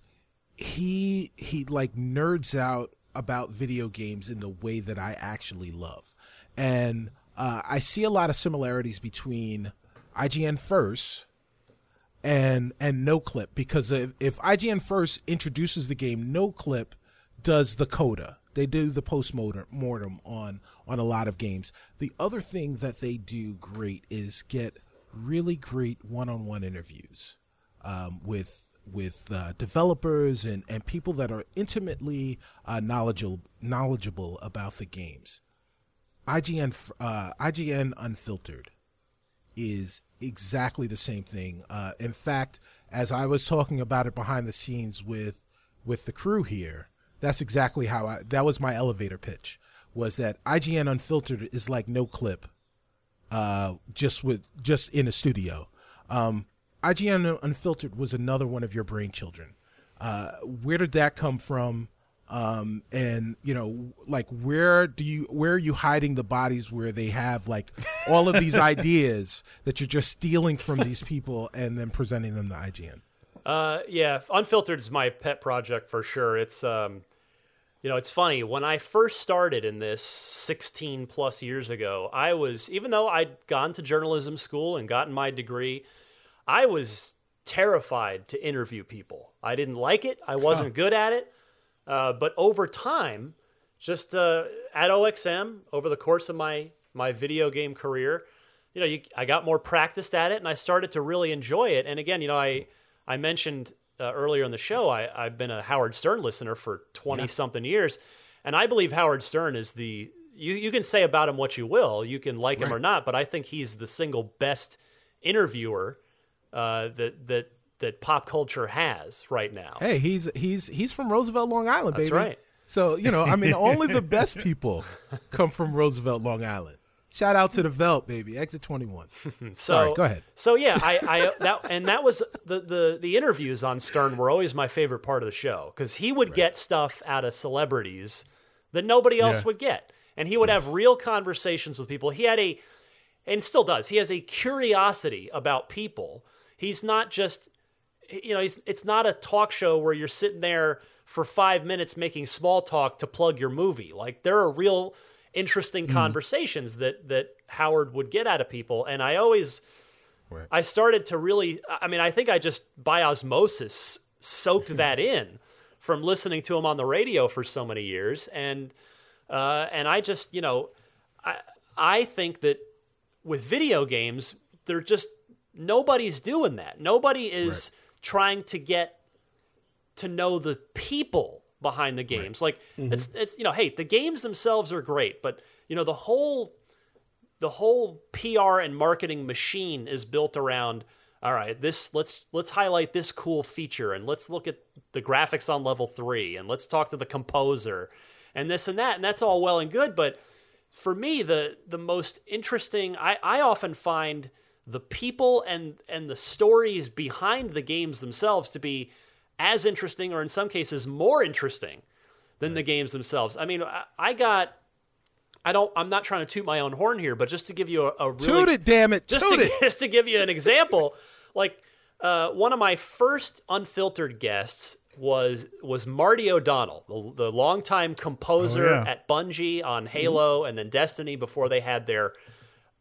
he he like nerds out about video games in the way that I actually love, and uh, I see a lot of similarities between IGN First and and NoClip because if, if IGN first introduces the game, NoClip does the coda. They do the post mortem on on a lot of games. The other thing that they do great is get really great one on one interviews um, with with uh, developers and, and people that are intimately uh, knowledgeable knowledgeable about the games. IGN uh, IGN Unfiltered is exactly the same thing. Uh, in fact, as I was talking about it behind the scenes with with the crew here, that's exactly how I. That was my elevator pitch. Was that IGN Unfiltered is like NoClip, uh, just with just in a studio. Um, IGN Unfiltered was another one of your brain children. Uh, where did that come from? Um and you know like where do you where are you hiding the bodies where they have like all of these ideas that you're just stealing from these people and then presenting them to IGN uh yeah unfiltered is my pet project for sure. It's um you know it's funny. When i first started in this 16 plus years ago i was even though i'd gone to journalism school and gotten my degree i was terrified to interview people. I didn't like it. I wasn't huh. good at it uh, but over time, just uh, at OXM, over the course of my my video game career, you know, you, I got more practiced at it, and I started to really enjoy it. And again, you know, I I mentioned uh, earlier in the show, I, I've been a Howard Stern listener for twenty yeah. something years, and I believe Howard Stern is the you you can say about him what you will, you can like right. him or not, but I think he's the single best interviewer uh, that that that pop culture has right now. Hey, he's he's he's from Roosevelt, Long Island, baby. That's right. So you know, I mean, only the best people come from Roosevelt, Long Island. Shout out to the Velt, baby. Exit twenty one. so Sorry, go ahead. So yeah, I, I that and that was the the the interviews on Stern were always my favorite part of the show because he would right. get stuff out of celebrities that nobody else yeah. would get, and he would yes. have real conversations with people. He had a and still does. He has a curiosity about people. He's not just you know, it's not a talk show where you're sitting there for 5 minutes making small talk to plug your movie. Like there are real interesting mm. conversations that that Howard would get out of people, and I always. Right. I started to really. I mean, I think I just by osmosis soaked that in from listening to him on the radio for so many years, and uh, and I just you know, I I think that with video games, they're just nobody's doing that. Nobody is. Trying to get to know the people behind the games. Right. Like mm-hmm. it's it's you know, hey, the games themselves are great, but you know, the whole the whole PR and marketing machine is built around all right, this let's let's highlight this cool feature and let's look at the graphics on level 3 and let's talk to the composer and this and that and that's all well and good, but for me the the most interesting I I often find the people and and the stories behind the games themselves to be as interesting or in some cases more interesting than right. the games themselves. I mean, I, I, got. I don't. I'm not trying to toot my own horn here, but just to give you a, a really, toot it, damn it, just toot to, it. just to give you an example, like uh, one of my first unfiltered guests was was Marty O'Donnell, the, the longtime composer oh, yeah. at Bungie on Halo mm-hmm. and then Destiny before they had their,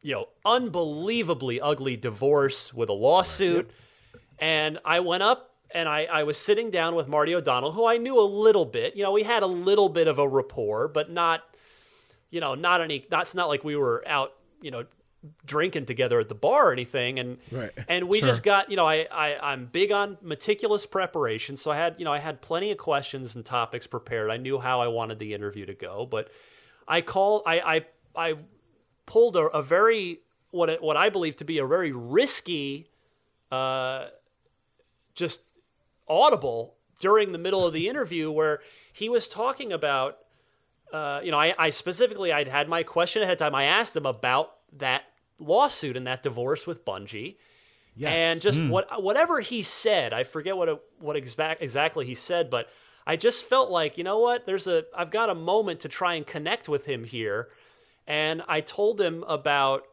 you know, unbelievably ugly divorce with a lawsuit. Yep. And I went up and I, I was sitting down with Marty O'Donnell, who I knew a little bit. You know, we had a little bit of a rapport, but not, you know, not any. That's not like we were out, you know, drinking together at the bar or anything. And right. and we sure. just got, you know, I, I I'm big on meticulous preparation, so I had, you know, I had plenty of questions and topics prepared. I knew how I wanted the interview to go, but I called, I I I pulled a, a very what what I believe to be a very risky. Uh, just audible during the middle of the interview where he was talking about uh, you know I, I specifically i'd had my question ahead of time i asked him about that lawsuit and that divorce with bungie yes. and just mm. what whatever he said i forget what what exact, exactly he said but i just felt like you know what there's a i've got a moment to try and connect with him here and i told him about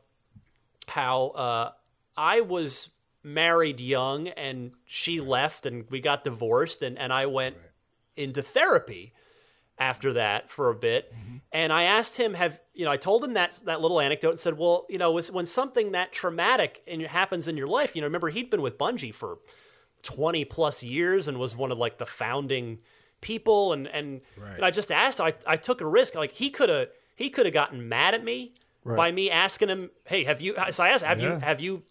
how uh, i was married young and she left and we got divorced and, and I went right. into therapy after that for a bit. Mm-hmm. And I asked him, have, you know, I told him that, that little anecdote and said, well, you know, when something that traumatic and happens in your life, you know, remember he'd been with Bungie for 20 plus years and was one of like the founding people. And, and, right. and I just asked, I, I took a risk. Like he could have, he could have gotten mad at me right. by me asking him, Hey, have you, uh, so I asked, have yeah. you, have you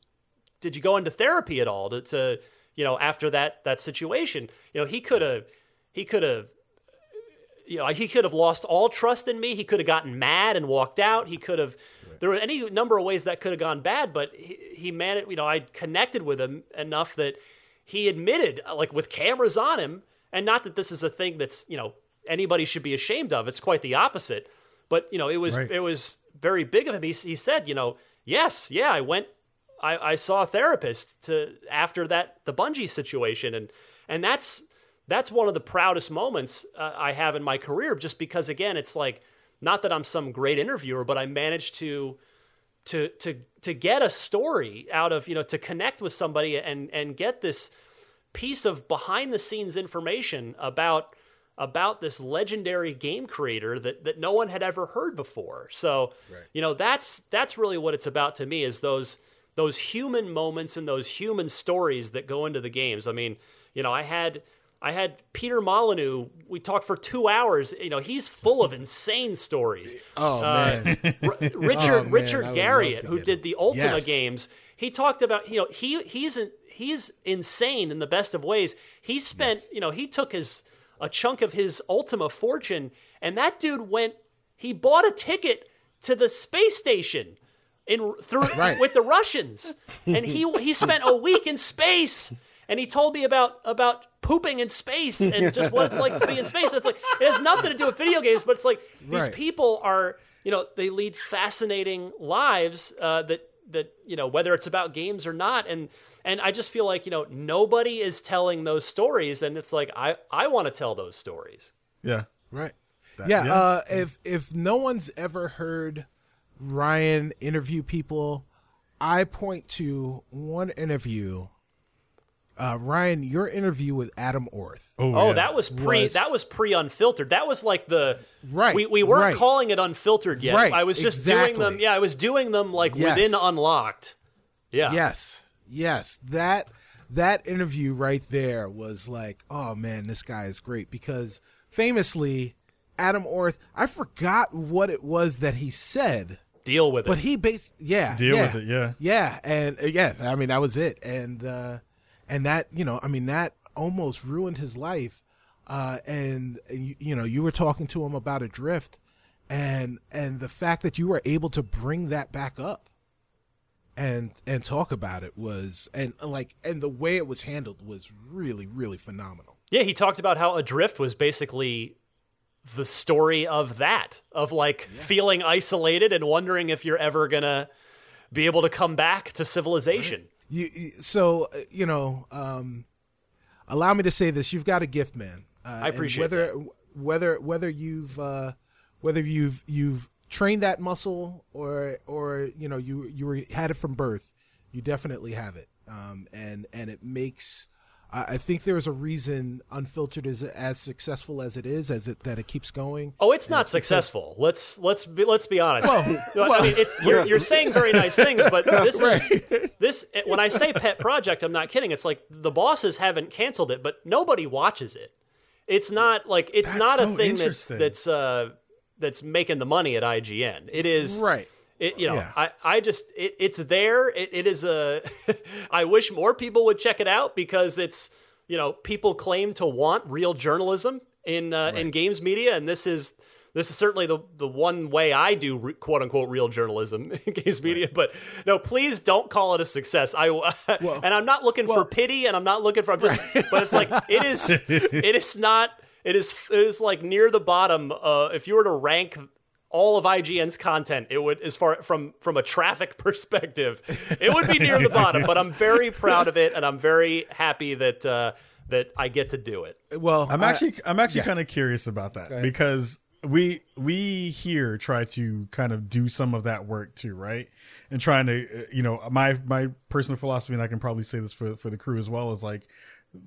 did you go into therapy at all to, to you know after that that situation you know he could have he could have you know he could have lost all trust in me he could have gotten mad and walked out he could have right. there were any number of ways that could have gone bad but he, he managed you know i connected with him enough that he admitted uh, like with cameras on him and not that this is a thing that's you know anybody should be ashamed of it's quite the opposite but you know it was right. it was very big of him he, he said you know yes yeah i went I, I saw a therapist to after that the Bungie situation, and and that's that's one of the proudest moments uh, I have in my career. Just because again, it's like not that I'm some great interviewer, but I managed to to to to get a story out of you know to connect with somebody and and get this piece of behind the scenes information about about this legendary game creator that that no one had ever heard before. So, right. you know, that's that's really what it's about to me is those those human moments and those human stories that go into the games. I mean, you know, I had I had Peter Molyneux. We talked for two hours. You know, he's full of insane stories. Oh uh, man, R- Richard oh, man. Richard Garriott, who did the Ultima yes. games, he talked about you know he he's in, he's insane in the best of ways. He spent yes. you know he took his a chunk of his Ultima fortune, and that dude went. He bought a ticket to the space station in through right. with the Russians, and he he spent a week in space, and he told me about about pooping in space and just what it's like to be in space. It's like it has nothing to do with video games, but it's like these right. people are you know they lead fascinating lives uh, that that you know whether it's about games or not, and and I just feel like you know nobody is telling those stories, and it's like I I want to tell those stories. Yeah. Right. That, yeah. yeah. Uh, if if no one's ever heard Ryan interview people, I point to one interview. Uh, Ryan, your interview with Adam Orth. Oh, oh yeah. that was pre. Was, that was pre unfiltered. That was like the right. We, we weren't right. calling it unfiltered yet. Right. I was just exactly. doing them. Yeah, I was doing them like yes. within unlocked. Yeah. Yes. Yes. That that interview right there was like, oh man, this guy is great because famously, Adam Orth. I forgot what it was that he said deal with it. But he based, yeah, deal yeah, with it, yeah, yeah, and uh, yeah. I mean, that was it, and uh, and that you know, I mean, that almost ruined his life. Uh, and you, you know, you were talking to him about Adrift, and and the fact that you were able to bring that back up and and talk about it was and like and the way it was handled was really really phenomenal. Yeah, he talked about how Adrift was basically the story of that of like yeah. feeling isolated and wondering if you're ever gonna be able to come back to civilization. Right. You, so uh, you know, um, allow me to say this: you've got a gift, man. Uh, I appreciate whether that. whether whether you've uh, whether you've you've trained that muscle or or you know you you were, had it from birth. You definitely have it, um, and and it makes I think there is a reason Unfiltered is as successful as it is, as it that it keeps going. Oh, it's not it's successful. Because... Let's let's be let's be honest. Well, well, I mean, it's you're, you're saying very nice things, but this right. is this. When I say pet project, I'm not kidding. It's like the bosses haven't canceled it, but nobody watches it. It's not like it's that's not so a thing that's that's uh, that's making the money at IGN. It is right. It, you know, yeah. I, I just it, it's there. It, it is a. I wish more people would check it out because it's you know people claim to want real journalism in uh, right. in games media, and this is this is certainly the the one way I do re- quote unquote real journalism in games media. Right. But no, please don't call it a success. I well, and I'm not looking well, for pity, and I'm not looking for. I'm just, right. but it's like it is. it is not. It is. It is like near the bottom. Uh, if you were to rank all of IGN's content, it would as far from from a traffic perspective, it would be near the bottom. But I'm very proud of it, and I'm very happy that uh, that I get to do it. Well, I'm actually I'm actually yeah. kind of curious about that because we we here try to kind of do some of that work too, right? And trying to uh, you know my my personal philosophy, and I can probably say this for for the crew as well, is like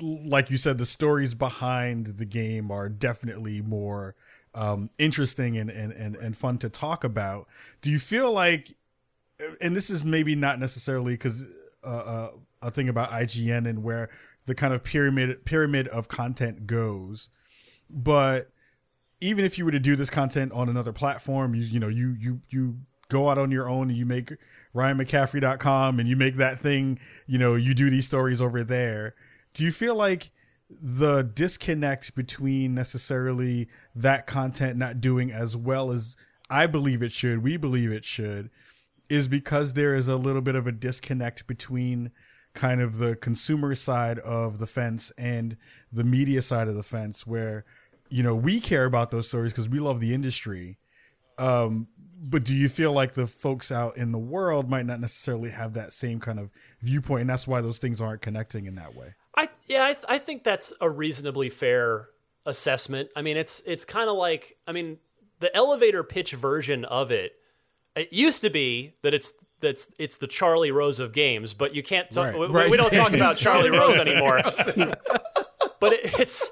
like you said, the stories behind the game are definitely more um, interesting and, and, and, and fun to talk about. Do you feel like, and this is maybe not necessarily because uh, uh, a thing about IGN and where the kind of pyramid pyramid of content goes, but even if you were to do this content on another platform, you you know you you you go out on your own and you make ryanmccaffrey.com and you make that thing, you know, you do these stories over there. Do you feel like the disconnect between necessarily that content not doing as well as I believe it should, we believe it should, is because there is a little bit of a disconnect between kind of the consumer side of the fence and the media side of the fence where you know we care about those stories because we love the industry. Um, but do you feel like the folks out in the world might not necessarily have that same kind of viewpoint and that's why those things aren't connecting in that way I yeah, I, th- I think that's a reasonably fair assessment. I mean, it's it's kind of like I mean, the elevator pitch version of it. It used to be that it's that's it's the Charlie Rose of games, but you can't talk. Right, we, right. we, don't talk about Charlie Rose anymore. but it, it's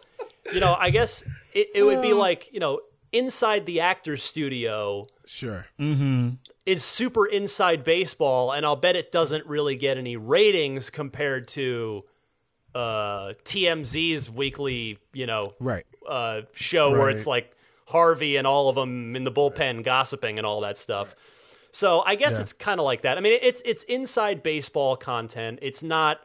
you know, I guess it, it would be like you know, inside the actor's studio. Sure. Mm-hmm is super inside baseball, and I'll bet it doesn't really get any ratings compared to uh, TMZ's weekly, you know, right uh, show right. where it's like Harvey and all of them in the bullpen right. gossiping and all that stuff. So I guess yeah. it's kind of like that. I mean, it's it's inside baseball content. It's not.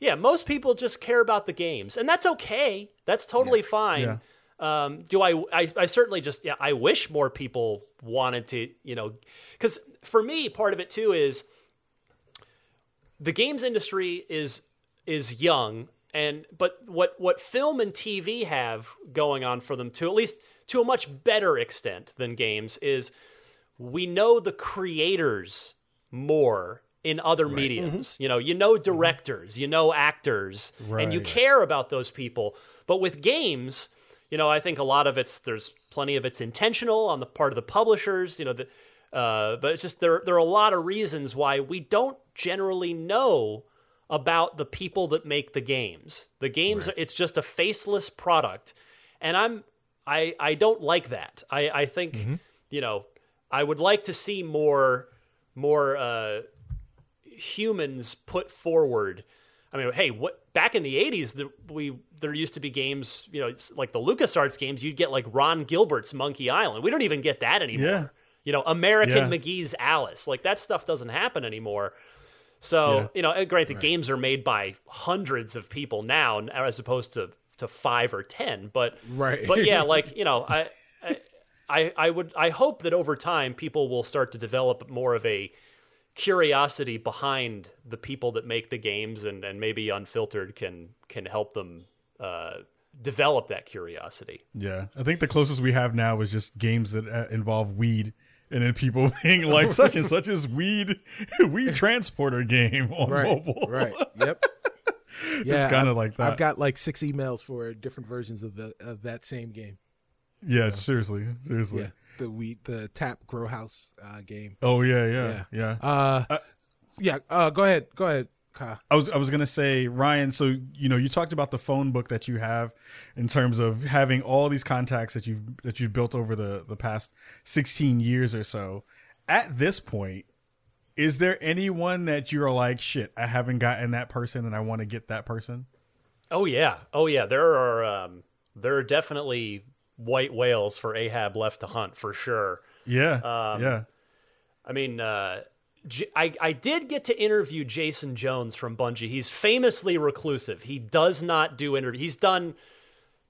Yeah, most people just care about the games, and that's okay. That's totally yeah. fine. Yeah. Um, do I, I? I certainly just yeah. I wish more people wanted to, you know, because for me, part of it too is the games industry is is young, and but what what film and TV have going on for them too, at least to a much better extent than games, is we know the creators more in other right. mediums. Mm-hmm. You know, you know directors, mm-hmm. you know actors, right. and you care about those people. But with games, you know, I think a lot of it's there's plenty of it's intentional on the part of the publishers. You know, the, uh, but it's just there there are a lot of reasons why we don't generally know about the people that make the games. The games, right. it's just a faceless product, and I'm I I don't like that. I I think mm-hmm. you know I would like to see more more uh, humans put forward. I mean, hey, what back in the '80s, the, we there used to be games, you know, like the LucasArts games. You'd get like Ron Gilbert's Monkey Island. We don't even get that anymore. Yeah. You know, American yeah. McGee's Alice. Like that stuff doesn't happen anymore. So yeah. you know, granted, right. games are made by hundreds of people now, as opposed to to five or ten. But right, but yeah, like you know, I, I I would I hope that over time people will start to develop more of a curiosity behind the people that make the games, and and maybe unfiltered can can help them. Uh, develop that curiosity. Yeah, I think the closest we have now is just games that uh, involve weed and then people being like such and such as weed weed transporter game on right, mobile. Right. Yep. Yeah, it's kind of like that. I've got like six emails for different versions of the of that same game. Yeah, seriously, seriously. Yeah, the weed, the tap grow house uh, game. Oh yeah, yeah, yeah. yeah. Uh, uh, yeah. Uh, go ahead. Go ahead. I was I was gonna say Ryan. So you know you talked about the phone book that you have in terms of having all these contacts that you've that you've built over the the past sixteen years or so. At this point, is there anyone that you're like shit? I haven't gotten that person, and I want to get that person. Oh yeah, oh yeah. There are um, there are definitely white whales for Ahab left to hunt for sure. Yeah, um, yeah. I mean. Uh, I, I did get to interview Jason Jones from Bungie. He's famously reclusive. He does not do interviews. He's done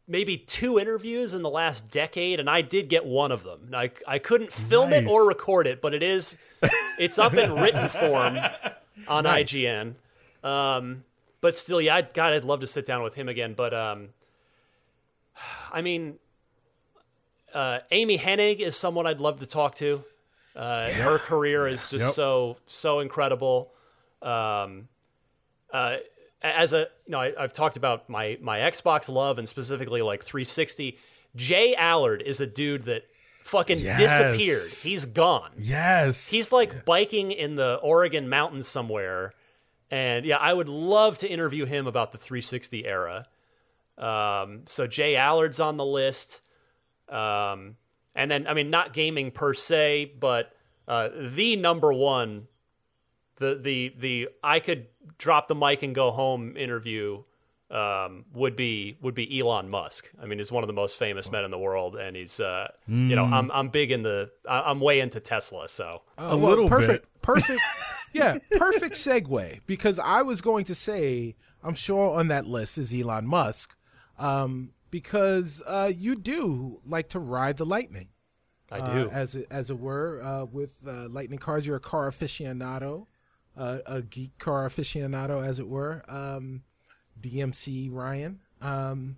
maybe two interviews in the last decade, and I did get one of them. I, I couldn't film nice. it or record it, but it is it's up in written form on nice. IGN. Um, but still, yeah, I'd, God, I'd love to sit down with him again. But um, I mean, uh, Amy Hennig is someone I'd love to talk to. Uh, yeah. Her career is just yep. so so incredible. Um, uh, as a you know, I, have talked about my my Xbox love and specifically like 360. J Allard is a dude that fucking yes. disappeared. He's gone. Yes, he's like biking in the Oregon mountains somewhere. And yeah, I would love to interview him about the 360 era. Um, so J Allard's on the list. Um, and then I mean not gaming per se, but uh, the number one, the the the I could drop the mic and go home interview um, would be would be Elon Musk. I mean, he's one of the most famous men in the world, and he's uh, mm. you know I'm I'm big in the I'm way into Tesla, so oh, a well, little perfect bit. perfect yeah perfect segue because I was going to say I'm sure on that list is Elon Musk. Um, because uh, you do like to ride the lightning. I do, uh, as it, as it were, uh, with uh, lightning cars. You're a car aficionado, uh, a geek car aficionado, as it were. Um, DMC Ryan. Um,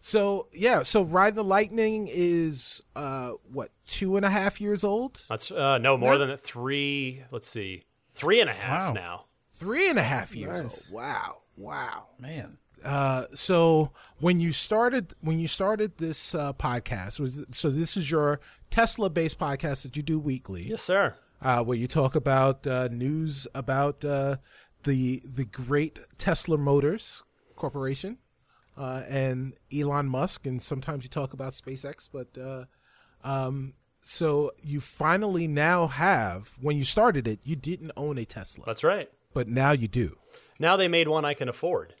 so yeah, so ride the lightning is uh, what two and a half years old. That's no more than three. Let's see, three and a half wow. now. Three and a half years nice. old. Wow, wow, man. Uh, so when you started when you started this uh, podcast was so this is your Tesla based podcast that you do weekly. Yes, sir. Uh, where you talk about uh, news about uh, the the great Tesla Motors Corporation uh, and Elon Musk, and sometimes you talk about SpaceX. But um, so you finally now have when you started it, you didn't own a Tesla. That's right. But now you do. Now they made one I can afford.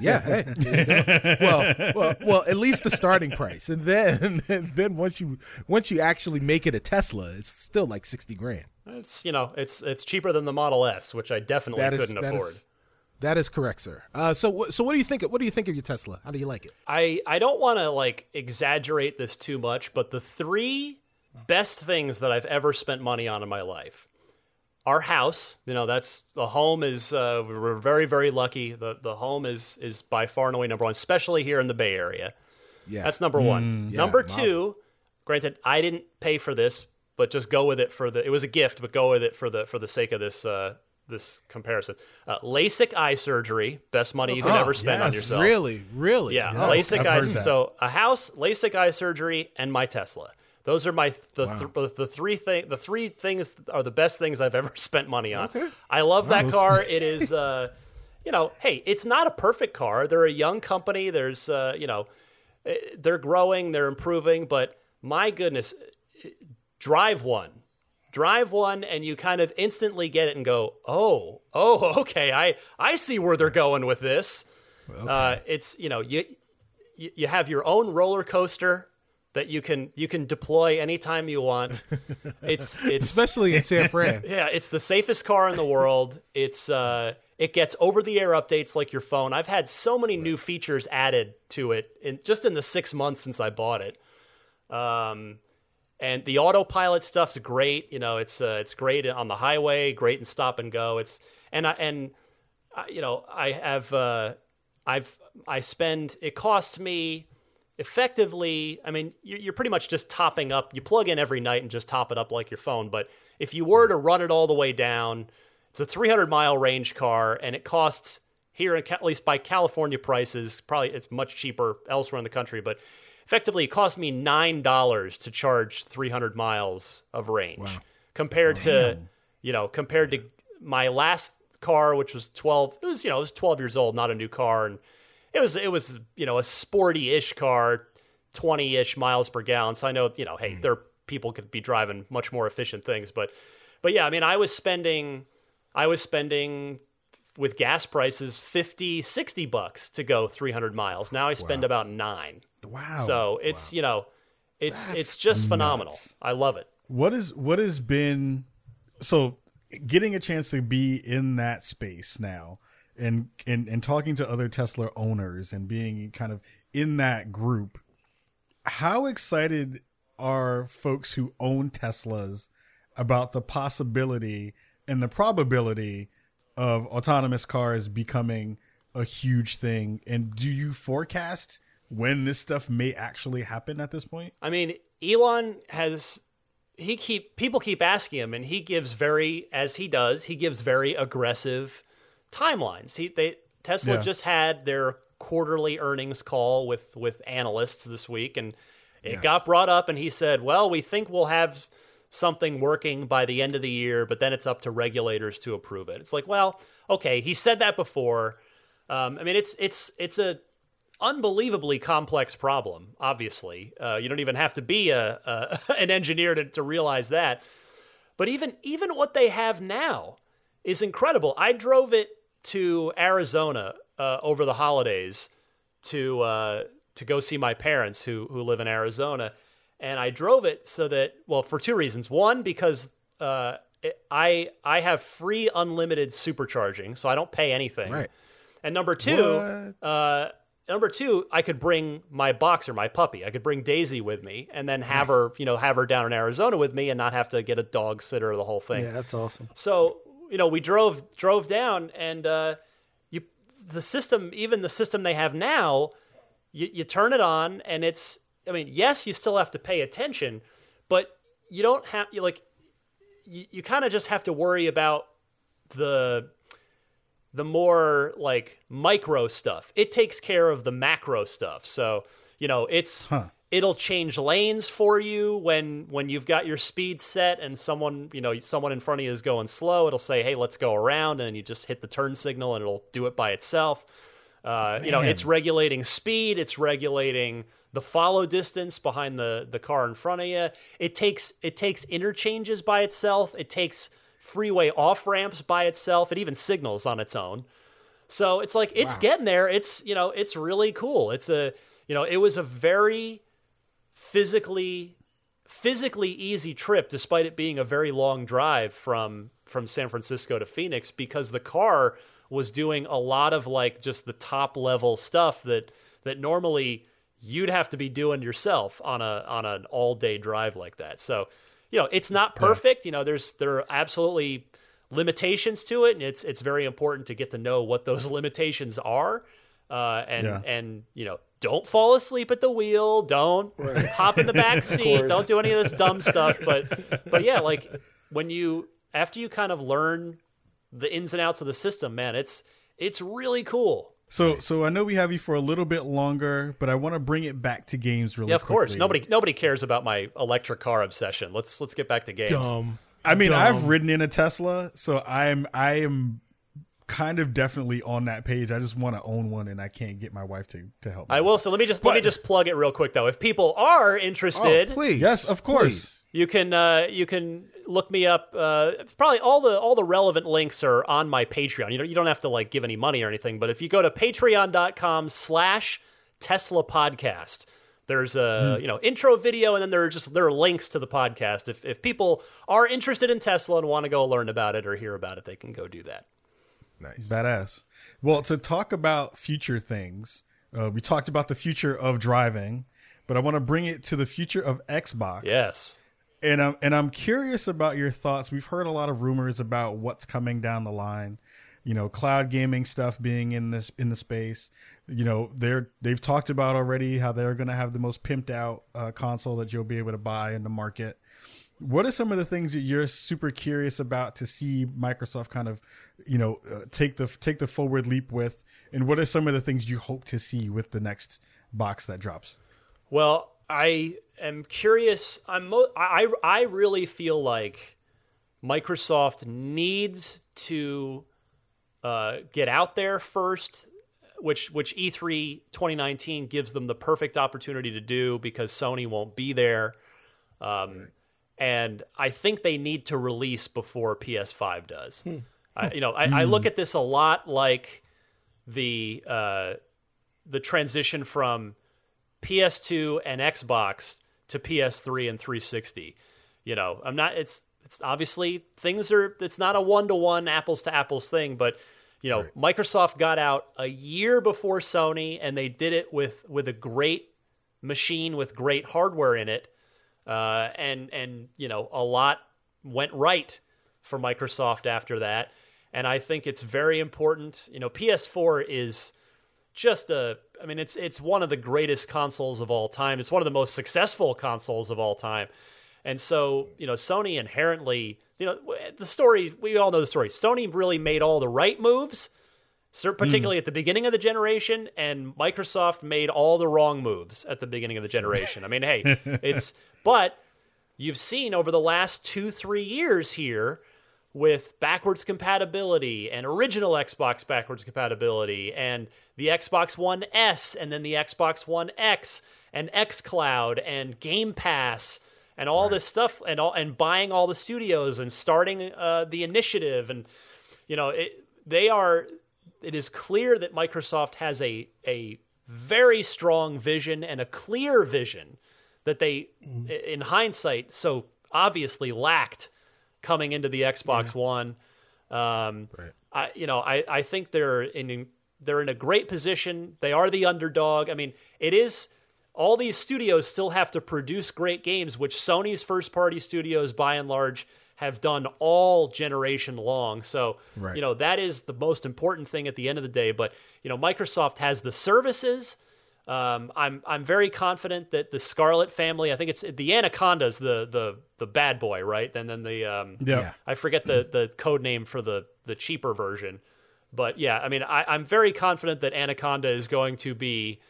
Yeah. Hey, well, well, well. At least the starting price, and then, and then once you once you actually make it a Tesla, it's still like sixty grand. It's you know, it's it's cheaper than the Model S, which I definitely That is- couldn't that afford. is- that is correct, sir. Uh, so, so what do you think? What do you think of your Tesla? How do you like it? I I don't want to like exaggerate this too much, but the three best things that I've ever spent money on in my life. Our house, you know, that's the home is uh, we're very very lucky. The the home is is by far and away number one, especially here in the Bay Area. Yeah, That's number one. yeah, number mazel. two, granted, I didn't pay for this, but just go with it for the. It was a gift, but go with it for the for the sake of this uh, this comparison. Uh, LASIK eye surgery, best money you can Oh, ever spend on yourself. really, really. Yeah, Yeah, LASIK I've eye. So a house, LASIK eye surgery, and my Tesla. Those are my the th- the three thing the three things are the best things I've ever spent money on. I love that Nice. car. It is, uh, you know, hey, it's not a perfect car. They're a young company. There's, uh, you know, eh, they're growing, they're improving, but my goodness, eh, drive one. Drive one and you kind of instantly get it and go, oh, oh, okay, I, I see where they're going with this. Uh, it's you know you you have your own roller coaster that you can you can deploy anytime you want. It's it's especially in San Fran. yeah, it's the safest car in the world. It's uh it gets over the air updates like your phone. I've had so many new features added to it in just in the 6 months since I bought it. Um and the autopilot stuff's great, you know, it's uh, it's great on the highway, great in stop and go. It's and I and I, you know, I have uh I've I spend it costs me effectively i mean you're, you're pretty much just topping up. You plug in every night and just top it up like your phone. But if you were to run it all the way down it's a 300 mile range car and it costs here at least by california prices probably it's much cheaper elsewhere in the country but effectively it cost me nine dollars to charge 300 miles of range compared to you know compared to my last car which was 12 it was you know it was 12 years old not a new car and it was it was you know a sporty-ish car 20-ish miles per gallon. So i know you know hey hmm. there people could be driving much more efficient things. But but yeah i mean i was spending i was spending with gas prices 50 60 bucks to go 300 miles. Now i spend about 9 Wow. so it's you know it's it's just phenomenal. Nuts. i love it. What is what has been so getting a chance to be in that space now and and and talking to other Tesla owners and being kind of in that group how excited are folks who own Teslas about the possibility and the probability of autonomous cars becoming a huge thing and do you forecast when this stuff may actually happen at this point I mean, Elon has he keep people keep asking him, and he gives very as he does. He gives very aggressive timelines. He they Tesla Yeah. just had their quarterly earnings call with with analysts this week, and it got brought up, and he said, "Well, we think we'll have." Something working by the end of the year, but then it's up to regulators to approve it. It's like, well, okay, he said that before. Um, I mean, it's it's it's a unbelievably complex problem. Obviously, uh, you don't even have to be a, a an engineer to, to realize that. But even even what they have now is incredible. I drove it to Arizona uh, over the holidays to uh, to go see my parents who who live in Arizona, and I drove it so that well for two reasons. One because uh, it, I I have free unlimited supercharging, so I don't pay anything. Right. And number two, uh, number two, I could bring my boxer, my puppy. I could bring Daisy with me, and then have her, you know, have her down in Arizona with me, and not have to get a dog sitter or the whole thing. Yeah, that's awesome. So you know, we drove drove down, and uh, you the system, even the system they have now, you, you turn it on, and it's. I mean, yes, you still have to pay attention, but you don't have you like. You, you kind of just have to worry about the the more like micro stuff. It takes care of the macro stuff. So, you know, it's it'll change lanes for you when when you've got your speed set and someone, you know, someone in front of you is going slow, it'll say, "Hey, let's go around." And you just hit the turn signal and it'll do it by itself. Uh, you know, it's regulating speed, it's regulating the follow distance behind the the car in front of you. It takes it takes interchanges by itself. It takes freeway off ramps by itself. It even signals on its own. So it's like it's wow. getting there. It's you know it's really cool. It's a you know it was a very physically physically easy trip despite it being a very long drive from from San Francisco to Phoenix because the car was doing a lot of like just the top level stuff that that normally you'd have to be doing yourself on a on an all day drive like that. So, you know, it's not perfect. You know, there's there are absolutely limitations to it, and it's it's very important to get to know what those limitations are. Uh, and yeah. and you know, don't fall asleep at the wheel. Don't right. hop in the back seat. don't do any of this dumb stuff. But but yeah, like when you after you kind of learn the ins and outs of the system, man, it's it's really cool. So, so I know we have you for a little bit longer, but I want to bring it back to games really. Yeah, of quickly. course. Nobody, nobody cares about my electric car obsession. Let's let's get back to games. Dumb. I mean, Dumb. I've ridden in a Tesla, so I'm I am kind of definitely on that page. I just want to own one, and I can't get my wife to to help. Me. I will. So let me just but, let me just plug it real quick though. If people are interested, oh, please, yes, of course. Please. You can uh, you can look me up. Uh, probably all the all the relevant links are on my Patreon. You don't you don't have to like give any money or anything. But if you go to Patreon.com/slash Tesla Podcast, there's a mm. you know intro video, and then there are just there are links to the podcast. If if people are interested in Tesla and want to go learn about it or hear about it, they can go do that. Nice, badass. Well, to talk about future things, uh, we talked about the future of driving, but I want to bring it to the future of Xbox. Yes and I'm and I'm curious about your thoughts. We've heard a lot of rumors about what's coming down the line. You know, cloud gaming stuff being in this in the space. You know, they're they've talked about already how they're going to have the most pimped out uh, console that you'll be able to buy in the market. What are some of the things that you're super curious about to see Microsoft kind of, you know, uh, take the take the forward leap with, and what are some of the things you hope to see with the next box that drops? Well, I am curious. I'm mo- I I really feel like Microsoft needs to uh, get out there first, which which E3 2019 gives them the perfect opportunity to do because Sony won't be there. Um, and I think they need to release before PS5 does. Hmm. I, you know, I, I, look hmm. at this a lot like the uh, the transition from PS2 and Xbox to PS3 and 360. You know, I'm not. It's it's obviously things are. It's not a one to one apples to apples thing, but you know, right. Microsoft got out a year before Sony, and they did it with with a great machine with great hardware in it, uh, and and you know, a lot went right for Microsoft after that. And I think it's very important. You know, PS4 is just a I mean it's it's one of the greatest consoles of all time. It's one of the most successful consoles of all time. And so, you know, Sony inherently, you know, the story, we all know the story. Sony really made all the right moves, particularly mm. at the beginning of the generation, and Microsoft made all the wrong moves at the beginning of the generation. I mean, hey, it's, but you've seen over the last two, three years here, with backwards compatibility and original Xbox backwards compatibility and the Xbox One S and then the Xbox One X and xCloud and Game Pass and all right. this stuff and all and buying all the studios and starting uh, the initiative and you know it, they are it is clear that Microsoft has a a very strong vision and a clear vision that they mm. in hindsight so obviously lacked coming into the Xbox yeah. One. Um, right. I, you know, I, I think they're in they're in a great position. They are the underdog. I mean, it is all these studios still have to produce great games, which Sony's first party studios by and large have done all generation long. So, right. you know, that is the most important thing at the end of the day. But, you know, Microsoft has the services um, I'm I'm very confident that the Scarlett family. I think it's the Anaconda's the the the bad boy, right? And then the um, yeah. I forget the the code name for the the cheaper version, but yeah, I mean I, I'm very confident that Anaconda is going to be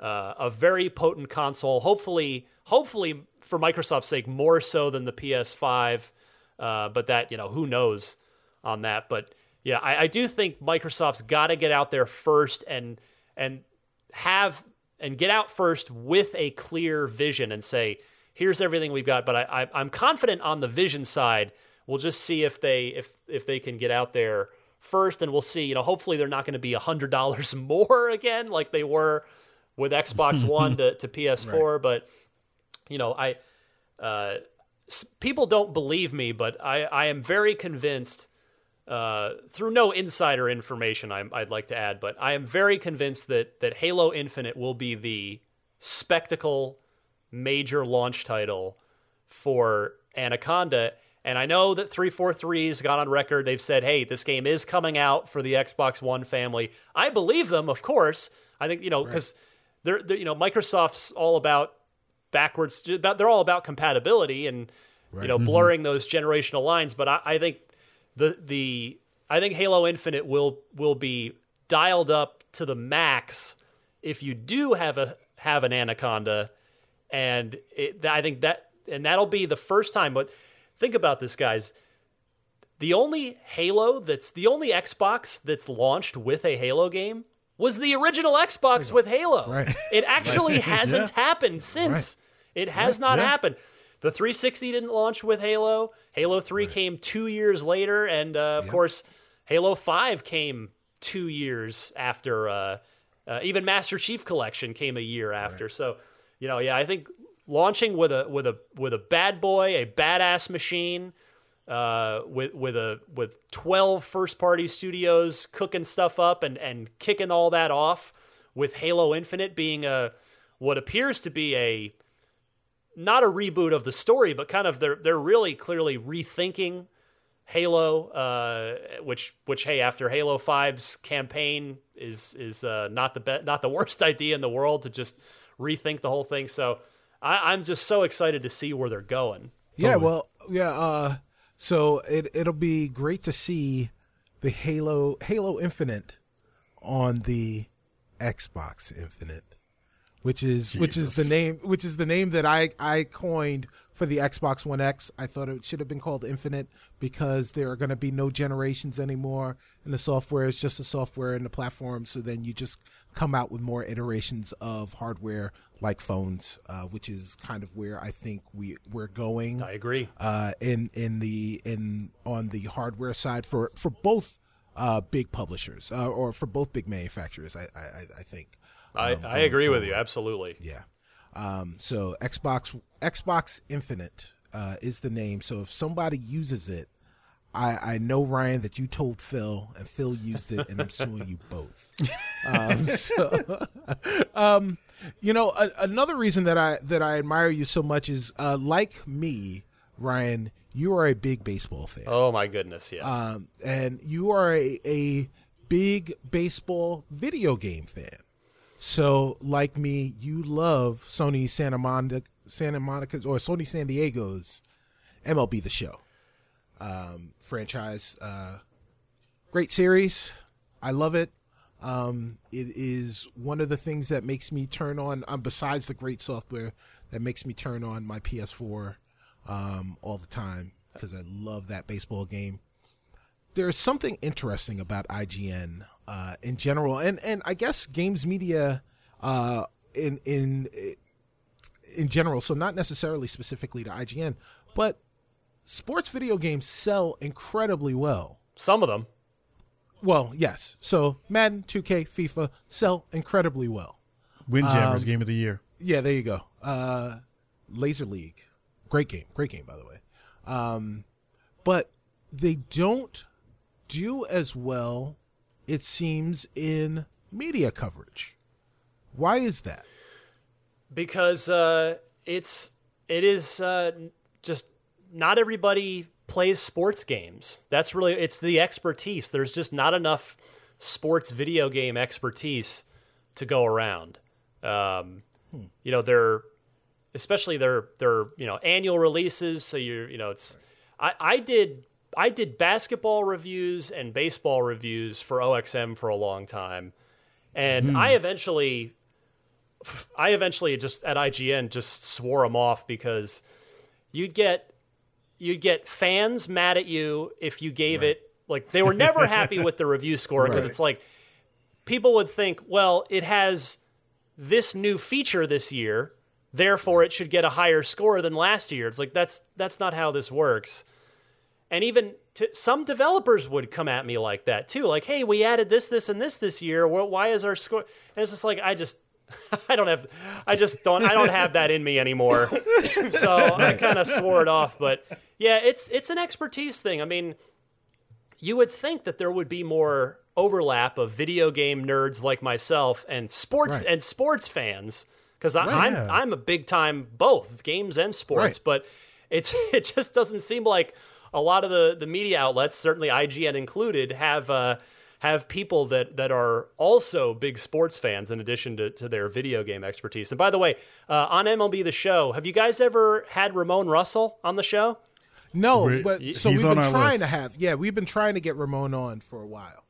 uh, a very potent console. Hopefully, hopefully for Microsoft's sake, more so than the PS5. Uh, but that you know who knows on that. But yeah, I, I do think Microsoft's got to get out there first and and have and get out first with a clear vision and say, here's everything we've got. But I, I, am confident on the vision side. We'll just see if they if if they can get out there first, and we'll see. You know, hopefully they're not going to be a hundred dollars more again, like they were with Xbox One to, to PS4. Right. But you know, I uh, people don't believe me, but I I am very convinced. Uh, through no insider information, i would like to add, but I am very convinced that that Halo Infinite will be the spectacle major launch title for Anaconda. And I know that 343's got on record. They've said, hey, this game is coming out for the Xbox One family. I believe them, of course. I think, you know, because right. they're, they're, you know, Microsoft's all about backwards, they're all about compatibility and, right. you know, mm-hmm. blurring those generational lines. But I, I think the, the, I think Halo Infinite will, will be dialed up to the max if you do have a, have an Anaconda. And it, I think that, and that'll be the first time, but think about this, guys. The only Halo that's the only Xbox that's launched with a Halo game was the original Xbox with Halo. Right. It actually right. hasn't yeah. happened since. Right. It has not yeah. happened. The 360 didn't launch with Halo. Halo 3 came two years later, and uh, of yep. course, Halo 5 came two years after. Uh, uh, even Master Chief Collection came a year after. So, you know, yeah, I think launching with a with a with a bad boy, a badass machine, uh, with with a with 12 first party studios cooking stuff up and and kicking all that off with Halo Infinite being a what appears to be a not a reboot of the story, but kind of they're they're really clearly rethinking Halo, uh, which which hey after Halo 5's campaign is is uh, not the be- not the worst idea in the world to just rethink the whole thing. So I, am just so excited to see where they're going. Yeah, totally. well, yeah. Uh, so it it'll be great to see the Halo Halo Infinite on the Xbox Infinite, which is Jesus. which is the name which is the name that I I coined for the Xbox One X. I thought it should have been called Infinite because there are going to be no generations anymore, and the software is just the software and the platform. So then you just come out with more iterations of hardware like phones, uh, which is kind of where I think we we're going. I agree. Uh, in in the in on the hardware side for for both uh, big publishers uh, or for both big manufacturers, I I, I think. I, um, I agree forward. with you absolutely. Yeah. Um, so Xbox Xbox Infinite uh, is the name. So if somebody uses it, I, I know Ryan that you told Phil, and Phil used it, and I'm suing you both. Um, so, um, you know, a, another reason that I that I admire you so much is, uh, like me, Ryan, you are a big baseball fan. Oh my goodness, yes. Um, and you are a, a big baseball video game fan. So, like me, you love Sony Santa Monica, Santa Monica's or Sony San Diego's MLB The Show um, franchise. Uh, great series. I love it. Um, it is one of the things that makes me turn on, um, besides the great software, that makes me turn on my PS4 um, all the time because I love that baseball game. There's something interesting about IGN uh, in general, and and I guess games media uh, in in in general. So not necessarily specifically to IGN, but sports video games sell incredibly well. Some of them. Well, yes. So Madden, 2K, FIFA sell incredibly well. Windjammers um, game of the year. Yeah, there you go. Uh, Laser League, great game, great game by the way. Um, but they don't do as well it seems, in media coverage. Why is that? Because uh, it's it is uh, just not everybody plays sports games. That's really it's the expertise. There's just not enough sports video game expertise to go around. Um, hmm. You know, they're especially their their you know annual releases. So you're you know it's I I did I did basketball reviews and baseball reviews for OXM for a long time, and mm. I eventually, I eventually just at IGN just swore them off because you'd get you'd get fans mad at you if you gave right. it like they were never happy with the review score because right. it's like people would think, well, it has this new feature this year, therefore it should get a higher score than last year. It's like that's that's not how this works and even to, some developers would come at me like that too. Like, hey, we added this, this, and this this year. Why is our score? And it's just like I just. I don't have, I just don't, I don't have that in me anymore. So I kind of swore it off. But yeah, it's it's an expertise thing. I mean, you would think that there would be more overlap of video game nerds like myself and sports Right. and sports fans because Right. I'm Yeah. I'm a big time both games and sports, Right. but it's it just doesn't seem like a lot of the the media outlets, certainly IGN included, have uh, have people that that are also big sports fans in addition to, to their video game expertise. And by the way, uh, on MLB the Show, have you guys ever had Ramon Russell on the show? No, but so he's we've been trying list. to have. Yeah, we've been trying to get Ramon on for a while.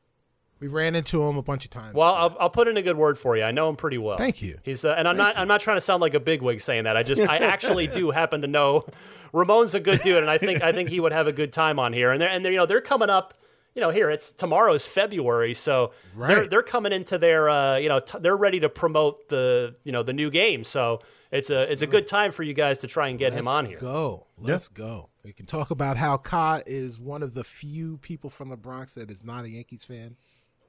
We ran into him a bunch of times. Well, I'll, I'll put in a good word for you. I know him pretty well. Thank you. He's uh, and I'm not I'm not trying to sound like a bigwig saying that. I just I actually do happen to know Ramon's a good dude, and I think I think he would have a good time on here. And they're and they're you know they're coming up. You know, here it's tomorrow's February, so they're they're coming into their uh, you know t- they're ready to promote the you know the new game. So it's a it's a good time for you guys to try and get him Let's on here. Go. Let's go. We can talk about how Ka is one of the few people from the Bronx that is not a Yankees fan.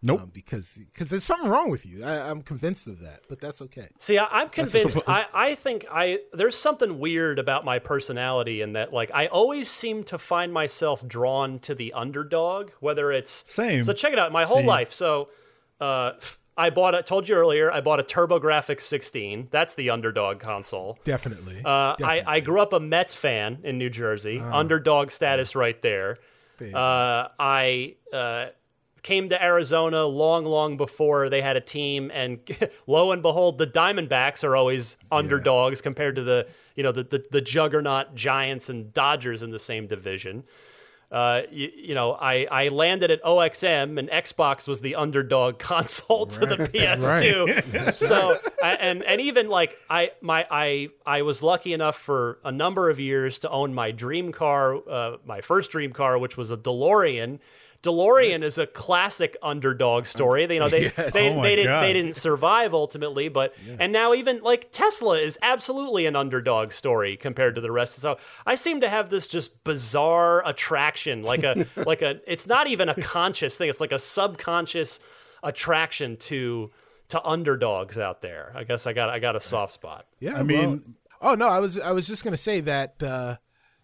Nope. Um, because because there's something wrong with you. I, I'm convinced of that, but that's okay. See, I, I'm convinced. I, I think I there's something weird about my personality in that, like, I always seem to find myself drawn to the underdog, whether it's Same. So check it out. My whole See. life. So, uh, I bought. I told you earlier. I bought a TurboGrafx 16. That's the underdog console. Definitely. Uh, I, Definitely. I grew up a Mets fan in New Jersey. underdog status right there. Uh, I uh, came to Arizona long, long before they had a team, and lo and behold, the Diamondbacks are always underdogs compared to the you know the, the the juggernaut Giants and Dodgers in the same division. Uh, you, you know, I, I landed at OXM and Xbox was the underdog console to the PS2. so I, and and even like I my I I was lucky enough for a number of years to own my dream car, uh, my first dream car, which was a DeLorean. DeLorean is a classic underdog story. They, you know, they they, Oh they didn't they didn't survive ultimately, but and now even like Tesla is absolutely an underdog story compared to the rest. So I seem to have this just bizarre attraction, like a like a. It's not even a conscious thing. It's like a subconscious attraction to to underdogs out there. I guess I got I got a soft spot. Yeah, I mean- well- oh no, I was I was just gonna say that uh,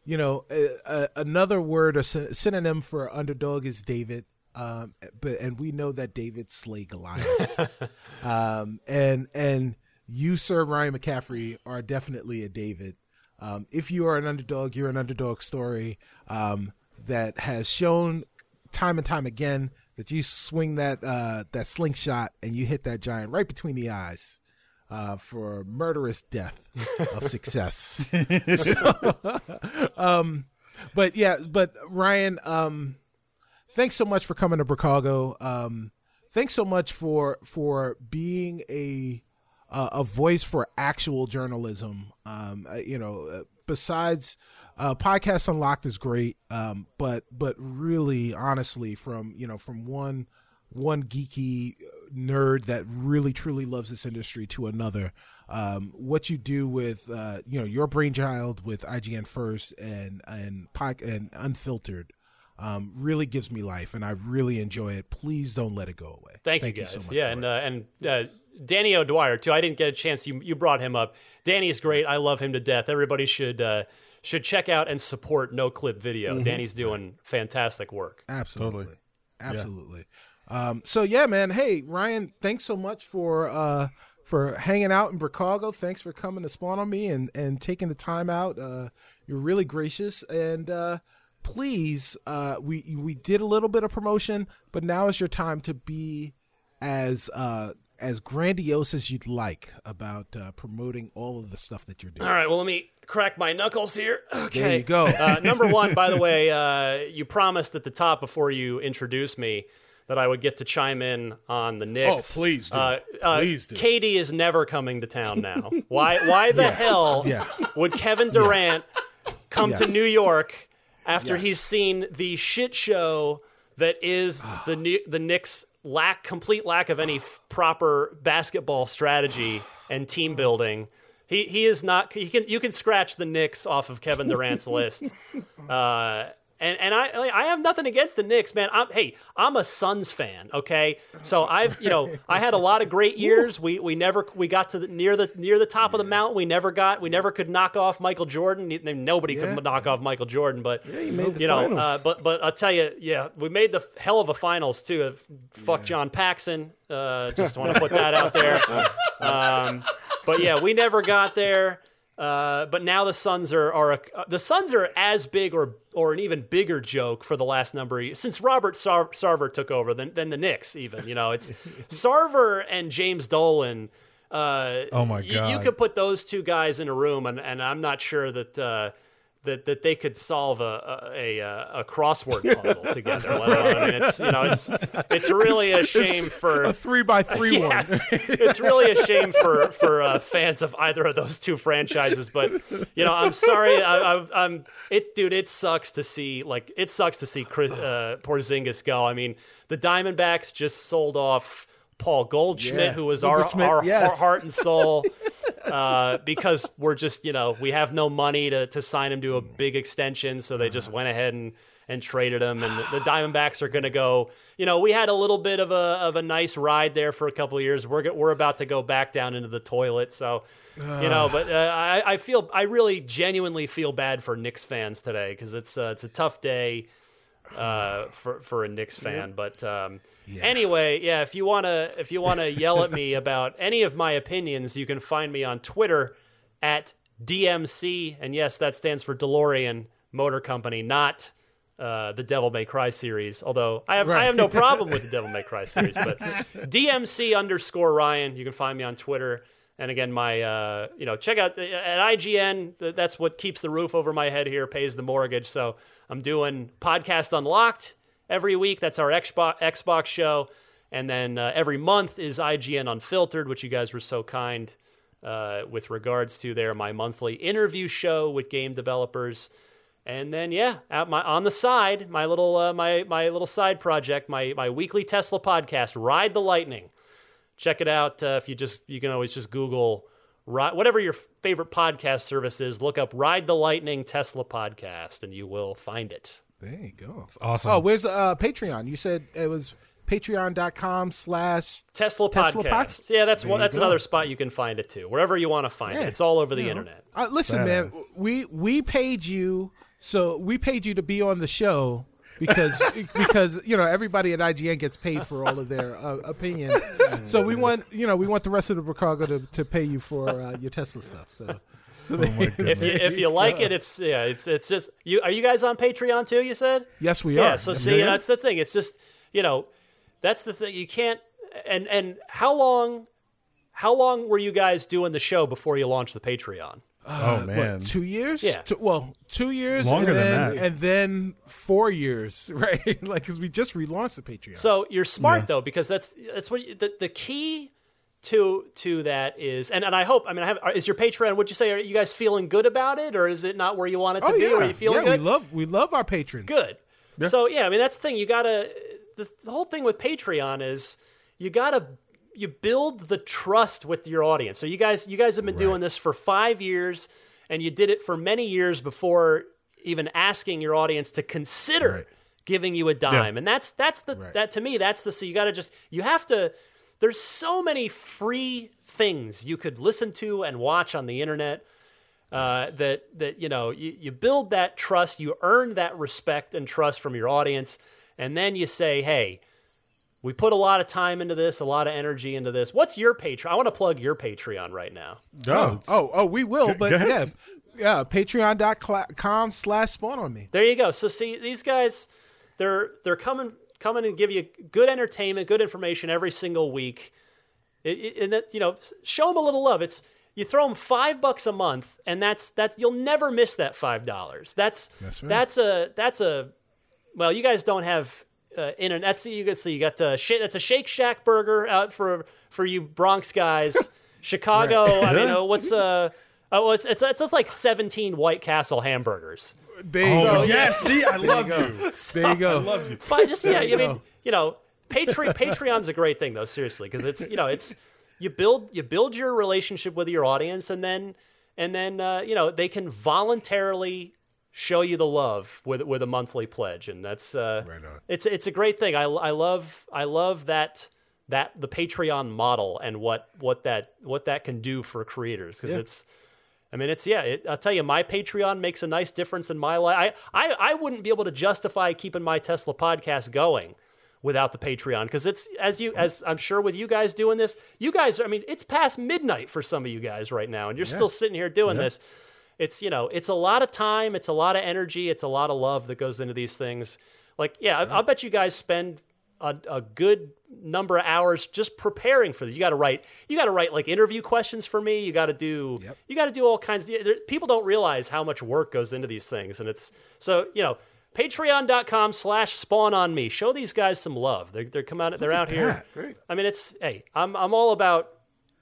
you know uh, uh, another word or sy- synonym for underdog is David, um, but and we know that David slay Goliath, um, and and you, Sir Ryan McCaffrey, are definitely a David. Um, if you are an underdog, you're an underdog story um, that has shown time and time again that you swing that uh, that slingshot and you hit that giant right between the eyes uh, for murderous death of success. So, um, but yeah, but Ryan, um, thanks so much for coming to Chicago. Um, thanks so much for for being a uh, a voice for actual journalism. Um, uh, you know, uh, besides uh, podcast unlocked is great, um, but but really, honestly, from you know from one one geeky nerd that really truly loves this industry to another. Um, what you do with uh, you know your brainchild with IGN First and and and Unfiltered um, really gives me life, and I really enjoy it. Please don't let it go away. Thank, you guys. so much. yeah, and uh, and uh, Danny O'Dwyer too. I didn't get a chance. You you brought him up. Danny's great. I love him to death. Everybody should uh, should check out and support Noclip Video. Danny's doing fantastic work. Absolutely. Totally. Absolutely. Um, so yeah, man. Hey, Ryan, thanks so much for uh, for hanging out in Chicago. Thanks for coming to spawn on me and and taking the time out. Uh, you're really gracious and uh, please, uh, we we did a little bit of promotion, but now is your time to be as uh, as grandiose as you'd like about uh, promoting all of the stuff that you're doing. All right. Well, let me crack my knuckles here. Okay. There you go. Uh, number one, by the way, uh, you promised at the top before you introduced me that I would get to chime in on the Knicks. Oh, please do. Uh, uh, Please do. KD is never coming to town now. Why? Why the hell Yeah. would Kevin Durant come to New York after Yes. he's seen the shit show that is the New- the Knicks lack complete lack of any f- proper basketball strategy and team building. He he is not. He can you can scratch the Knicks off of Kevin Durant's list. Uh, and and I I have nothing against the Knicks, man. I'm, hey, I'm a Suns fan. Okay, so I've you know I had a lot of great years. We we never we got to the, near the near the top of the mountain. We never got we never could knock off Michael Jordan. Nobody Yeah. could knock off Michael Jordan, but Yeah, you made the you know, uh, but but I'll tell you, yeah, we made the hell of a finals too. Fuck John Paxson. Uh, just want to put that out there. Um, but yeah, we never got there. Uh, but now the Suns are are a, uh, the Suns are as big or or an even bigger joke for the last number of years since Robert Sar- Sarver took over than than the Knicks. Even you know, it's Sarver and James Dolan. Uh, Oh my y- you could put those two guys in a room, and, and I'm not sure that. Uh, that, that they could solve a a, a, a crossword puzzle together. I mean, it's you know it's it's really a shame for a three by three yeah, one. it's, it's really a shame for for uh, fans of either of those two franchises. But you know, I'm sorry. I, I, I'm it, dude. It sucks to see like it sucks to see Chris, uh, Porzingis go. I mean, the Diamondbacks just sold off Paul Goldschmidt, Yeah, who was our, our yes. heart and soul. Uh, because we're just, you know, we have no money to, to sign him to a big extension, so they just went ahead and, and traded him. And the, the Diamondbacks are going to go. You know, we had a little bit of a of a nice ride there for a couple of years. We're we're about to go back down into the toilet. So, you know, but uh, I I feel I really genuinely feel bad for Knicks fans today because it's uh, it's a tough day uh, for for a Knicks fan. But um, anyway, yeah, if you wanna if you wanna yell at me about any of my opinions, you can find me on Twitter at DMC, and yes, that stands for DeLorean Motor Company, not. Uh, the Devil May Cry series, although I have I have no problem with the Devil May Cry series, but DMC underscore Ryan, you can find me on Twitter. And again, my uh, you know, check out at IGN. That's what keeps the roof over my head here, pays the mortgage. So I'm doing podcast unlocked every week. That's our Xbox show, and then uh, every month is IGN Unfiltered, which you guys were so kind uh, with regards to there. My monthly interview show with game developers. And then yeah, at my on the side, my little uh, my my little side project, my my weekly Tesla podcast, Ride the Lightning. Check it out uh, if you just you can always just Google whatever your favorite podcast service is. Look up Ride the Lightning Tesla podcast, and you will find it. There you go. awesome. Oh, where's uh, Patreon? You said it was patreon.com slash Tesla, Tesla podcast. Yeah, that's one, that's go. another spot you can find it too. Wherever you want to find it, it's all over the internet. Uh, listen, man, Badass. we we paid you, so we paid you to be on the show because because you know everybody at IGN gets paid for all of their uh, opinions. so we want you know we want the rest of the Chicago to, to pay you for uh, your Tesla stuff. So so they- oh If you if you like it, it's yeah, it's it's just you. Are you guys on Patreon too? You said. yes, we yeah are. so Yes, see we are. that's the thing it's just you know that's the thing you can't and and how long how long were you guys doing the show before you launched the patreon uh, oh What, man. two years? Yeah. Two- well, two years. Longer and than then, that. and then four years, right? like because we just relaunched the Patreon. so you're smart Yeah. though because that's that's what the, the key to to that is and, and i hope i mean i have is your patreon would you say are you guys feeling good about it or is it not where you want it to oh be yeah, are you feeling yeah, good we love we love our patrons. good. So yeah, I mean that's the thing. You gotta the, the whole thing with Patreon is you gotta you build the trust with your audience. So you guys you guys have been doing this for five years, and you did it for many years before even asking your audience to consider Right. giving you a dime. And that's that's the Right. that to me that's the so you gotta just you have to. There's so many free things you could listen to and watch on the internet uh, that that you know you, you build that trust, you earn that respect and trust from your audience, and then you say, hey. We put a lot of time into this, a lot of energy into this. What's your Patreon? I want to plug your Patreon right now. oh, Oh, oh, we will, but go yeah, yeah. Patreon.com slash spawn on me. There you go. So see, these guys, they're they're coming coming and give you good entertainment, good information every single week. It, it- and that you know, show them a little love. It's you throw them five bucks a month, and that's that's you'll never miss that five dollars. That's That's right. that's a that's a well, you guys don't have uh, internet. That's you can see you got uh, sh- that's a Shake Shack burger out for for you Bronx guys. Chicago. I mean, uh, what's uh. Oh, it's, it's it's like seventeen White Castle hamburgers. There you Oh, go. yes. See, I love you. There you go. I love you. Fine, just yeah. I mean, go. you know, Patreon Patreon's a great thing though. Seriously, because it's you know it's you build you build your relationship with your audience, and then and then uh, you know they can voluntarily show you the love with with a monthly pledge, and that's uh, right it's it's a great thing. I, I love I love that that the Patreon model and what what that what that can do for creators because yeah. it's. I mean, it's yeah. It, I'll tell you, my Patreon makes a nice difference in my life. I, I I wouldn't be able to justify keeping my Tesla podcast going without the Patreon because it's as you as I'm sure with you guys doing this, you guys. I mean, it's past midnight for some of you guys right now, and you're yeah. still sitting here doing yeah. this it's you know it's a lot of time it's a lot of energy it's a lot of love that goes into these things like yeah I, will bet you guys spend a, a, good number of hours just preparing for this you got to write you got to write like interview questions for me you got to do yep. you got to do all kinds of there, people don't realize how much work goes into these things and it's so you know patreon.com slash spawn on me show these guys some love they're, they're come out they're out here Great. i mean it's hey i'm, I'm all about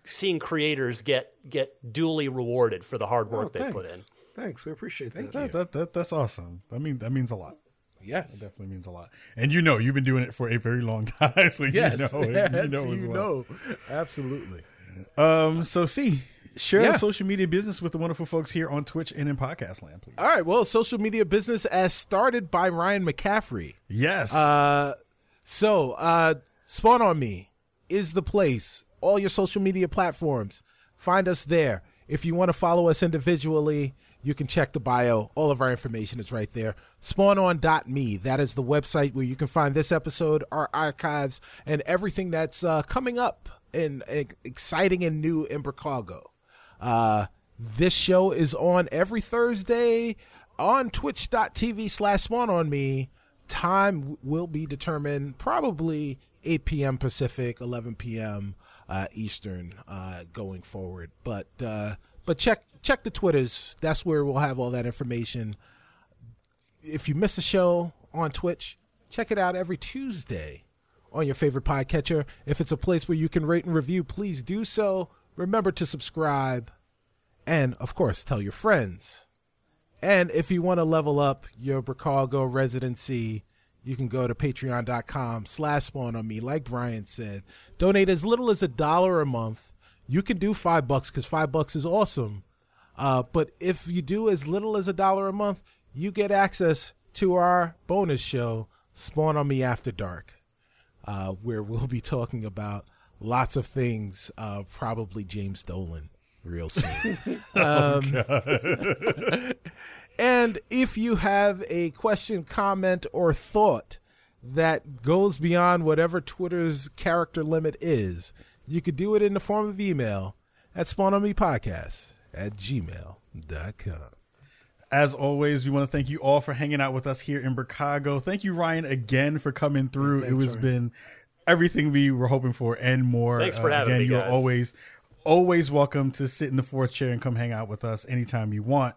seeing creators get get duly rewarded for the hard work oh, they put in. Thanks, we appreciate that. That, that, that. That's awesome. I mean, that means a lot. Yes, it definitely means a lot. And you know, you've been doing it for a very long time, so yes. you know, yes, you know, you well. know. absolutely. Um, so see, share yeah. the social media business with the wonderful folks here on Twitch and in podcast land, please. All right. Well, social media business as started by Ryan McCaffrey. Yes. Uh, so uh, Spawn on Me is the place all your social media platforms. Find us there. If you want to follow us individually, you can check the bio. All of our information is right there. Spawnon.me. That is the website where you can find this episode, our archives, and everything that's uh, coming up and exciting and new in Chicago. Uh, this show is on every Thursday on twitch.tv slash spawn on me. Time will be determined probably 8 p.m. Pacific, 11 p.m uh, Eastern uh, going forward. But uh, but check check the Twitters. That's where we'll have all that information. If you miss the show on Twitch, check it out every Tuesday on your favorite podcatcher. If it's a place where you can rate and review, please do so. Remember to subscribe, and of course, tell your friends. And if you want to level up your Chicago residency you can go to patreon.com slash spawn on me like brian said donate as little as a dollar a month you can do five bucks because five bucks is awesome uh, but if you do as little as a dollar a month you get access to our bonus show spawn on me after dark uh, where we'll be talking about lots of things uh, probably james dolan real soon. Oh, um, And if you have a question, comment, or thought that goes beyond whatever Twitter's character limit is, you could do it in the form of email at spawnonmepodcast at gmail.com. As always, we want to thank you all for hanging out with us here in Chicago. Thank you, Ryan, again for coming through. Thanks, it has been everything we were hoping for and more. Thanks for uh, having again, me. You're always, always welcome to sit in the fourth chair and come hang out with us anytime you want.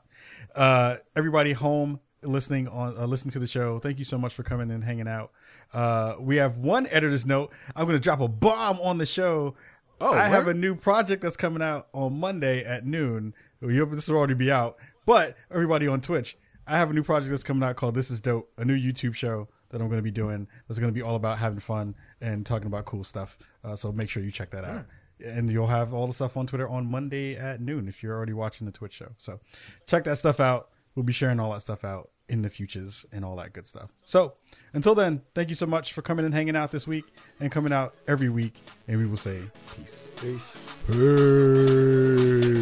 Uh, everybody home listening on uh, listening to the show, thank you so much for coming and hanging out. Uh, we have one editor's note. I'm going to drop a bomb on the show. Oh, I where? have a new project that's coming out on Monday at noon. This will already be out, but everybody on Twitch, I have a new project that's coming out called "This Is Dope," a new YouTube show that I'm going to be doing. That's going to be all about having fun and talking about cool stuff. Uh, so make sure you check that out and you'll have all the stuff on Twitter on Monday at noon if you're already watching the Twitch show. So check that stuff out. We'll be sharing all that stuff out in the futures and all that good stuff. So until then, thank you so much for coming and hanging out this week and coming out every week. And we will say peace. Peace. Peace.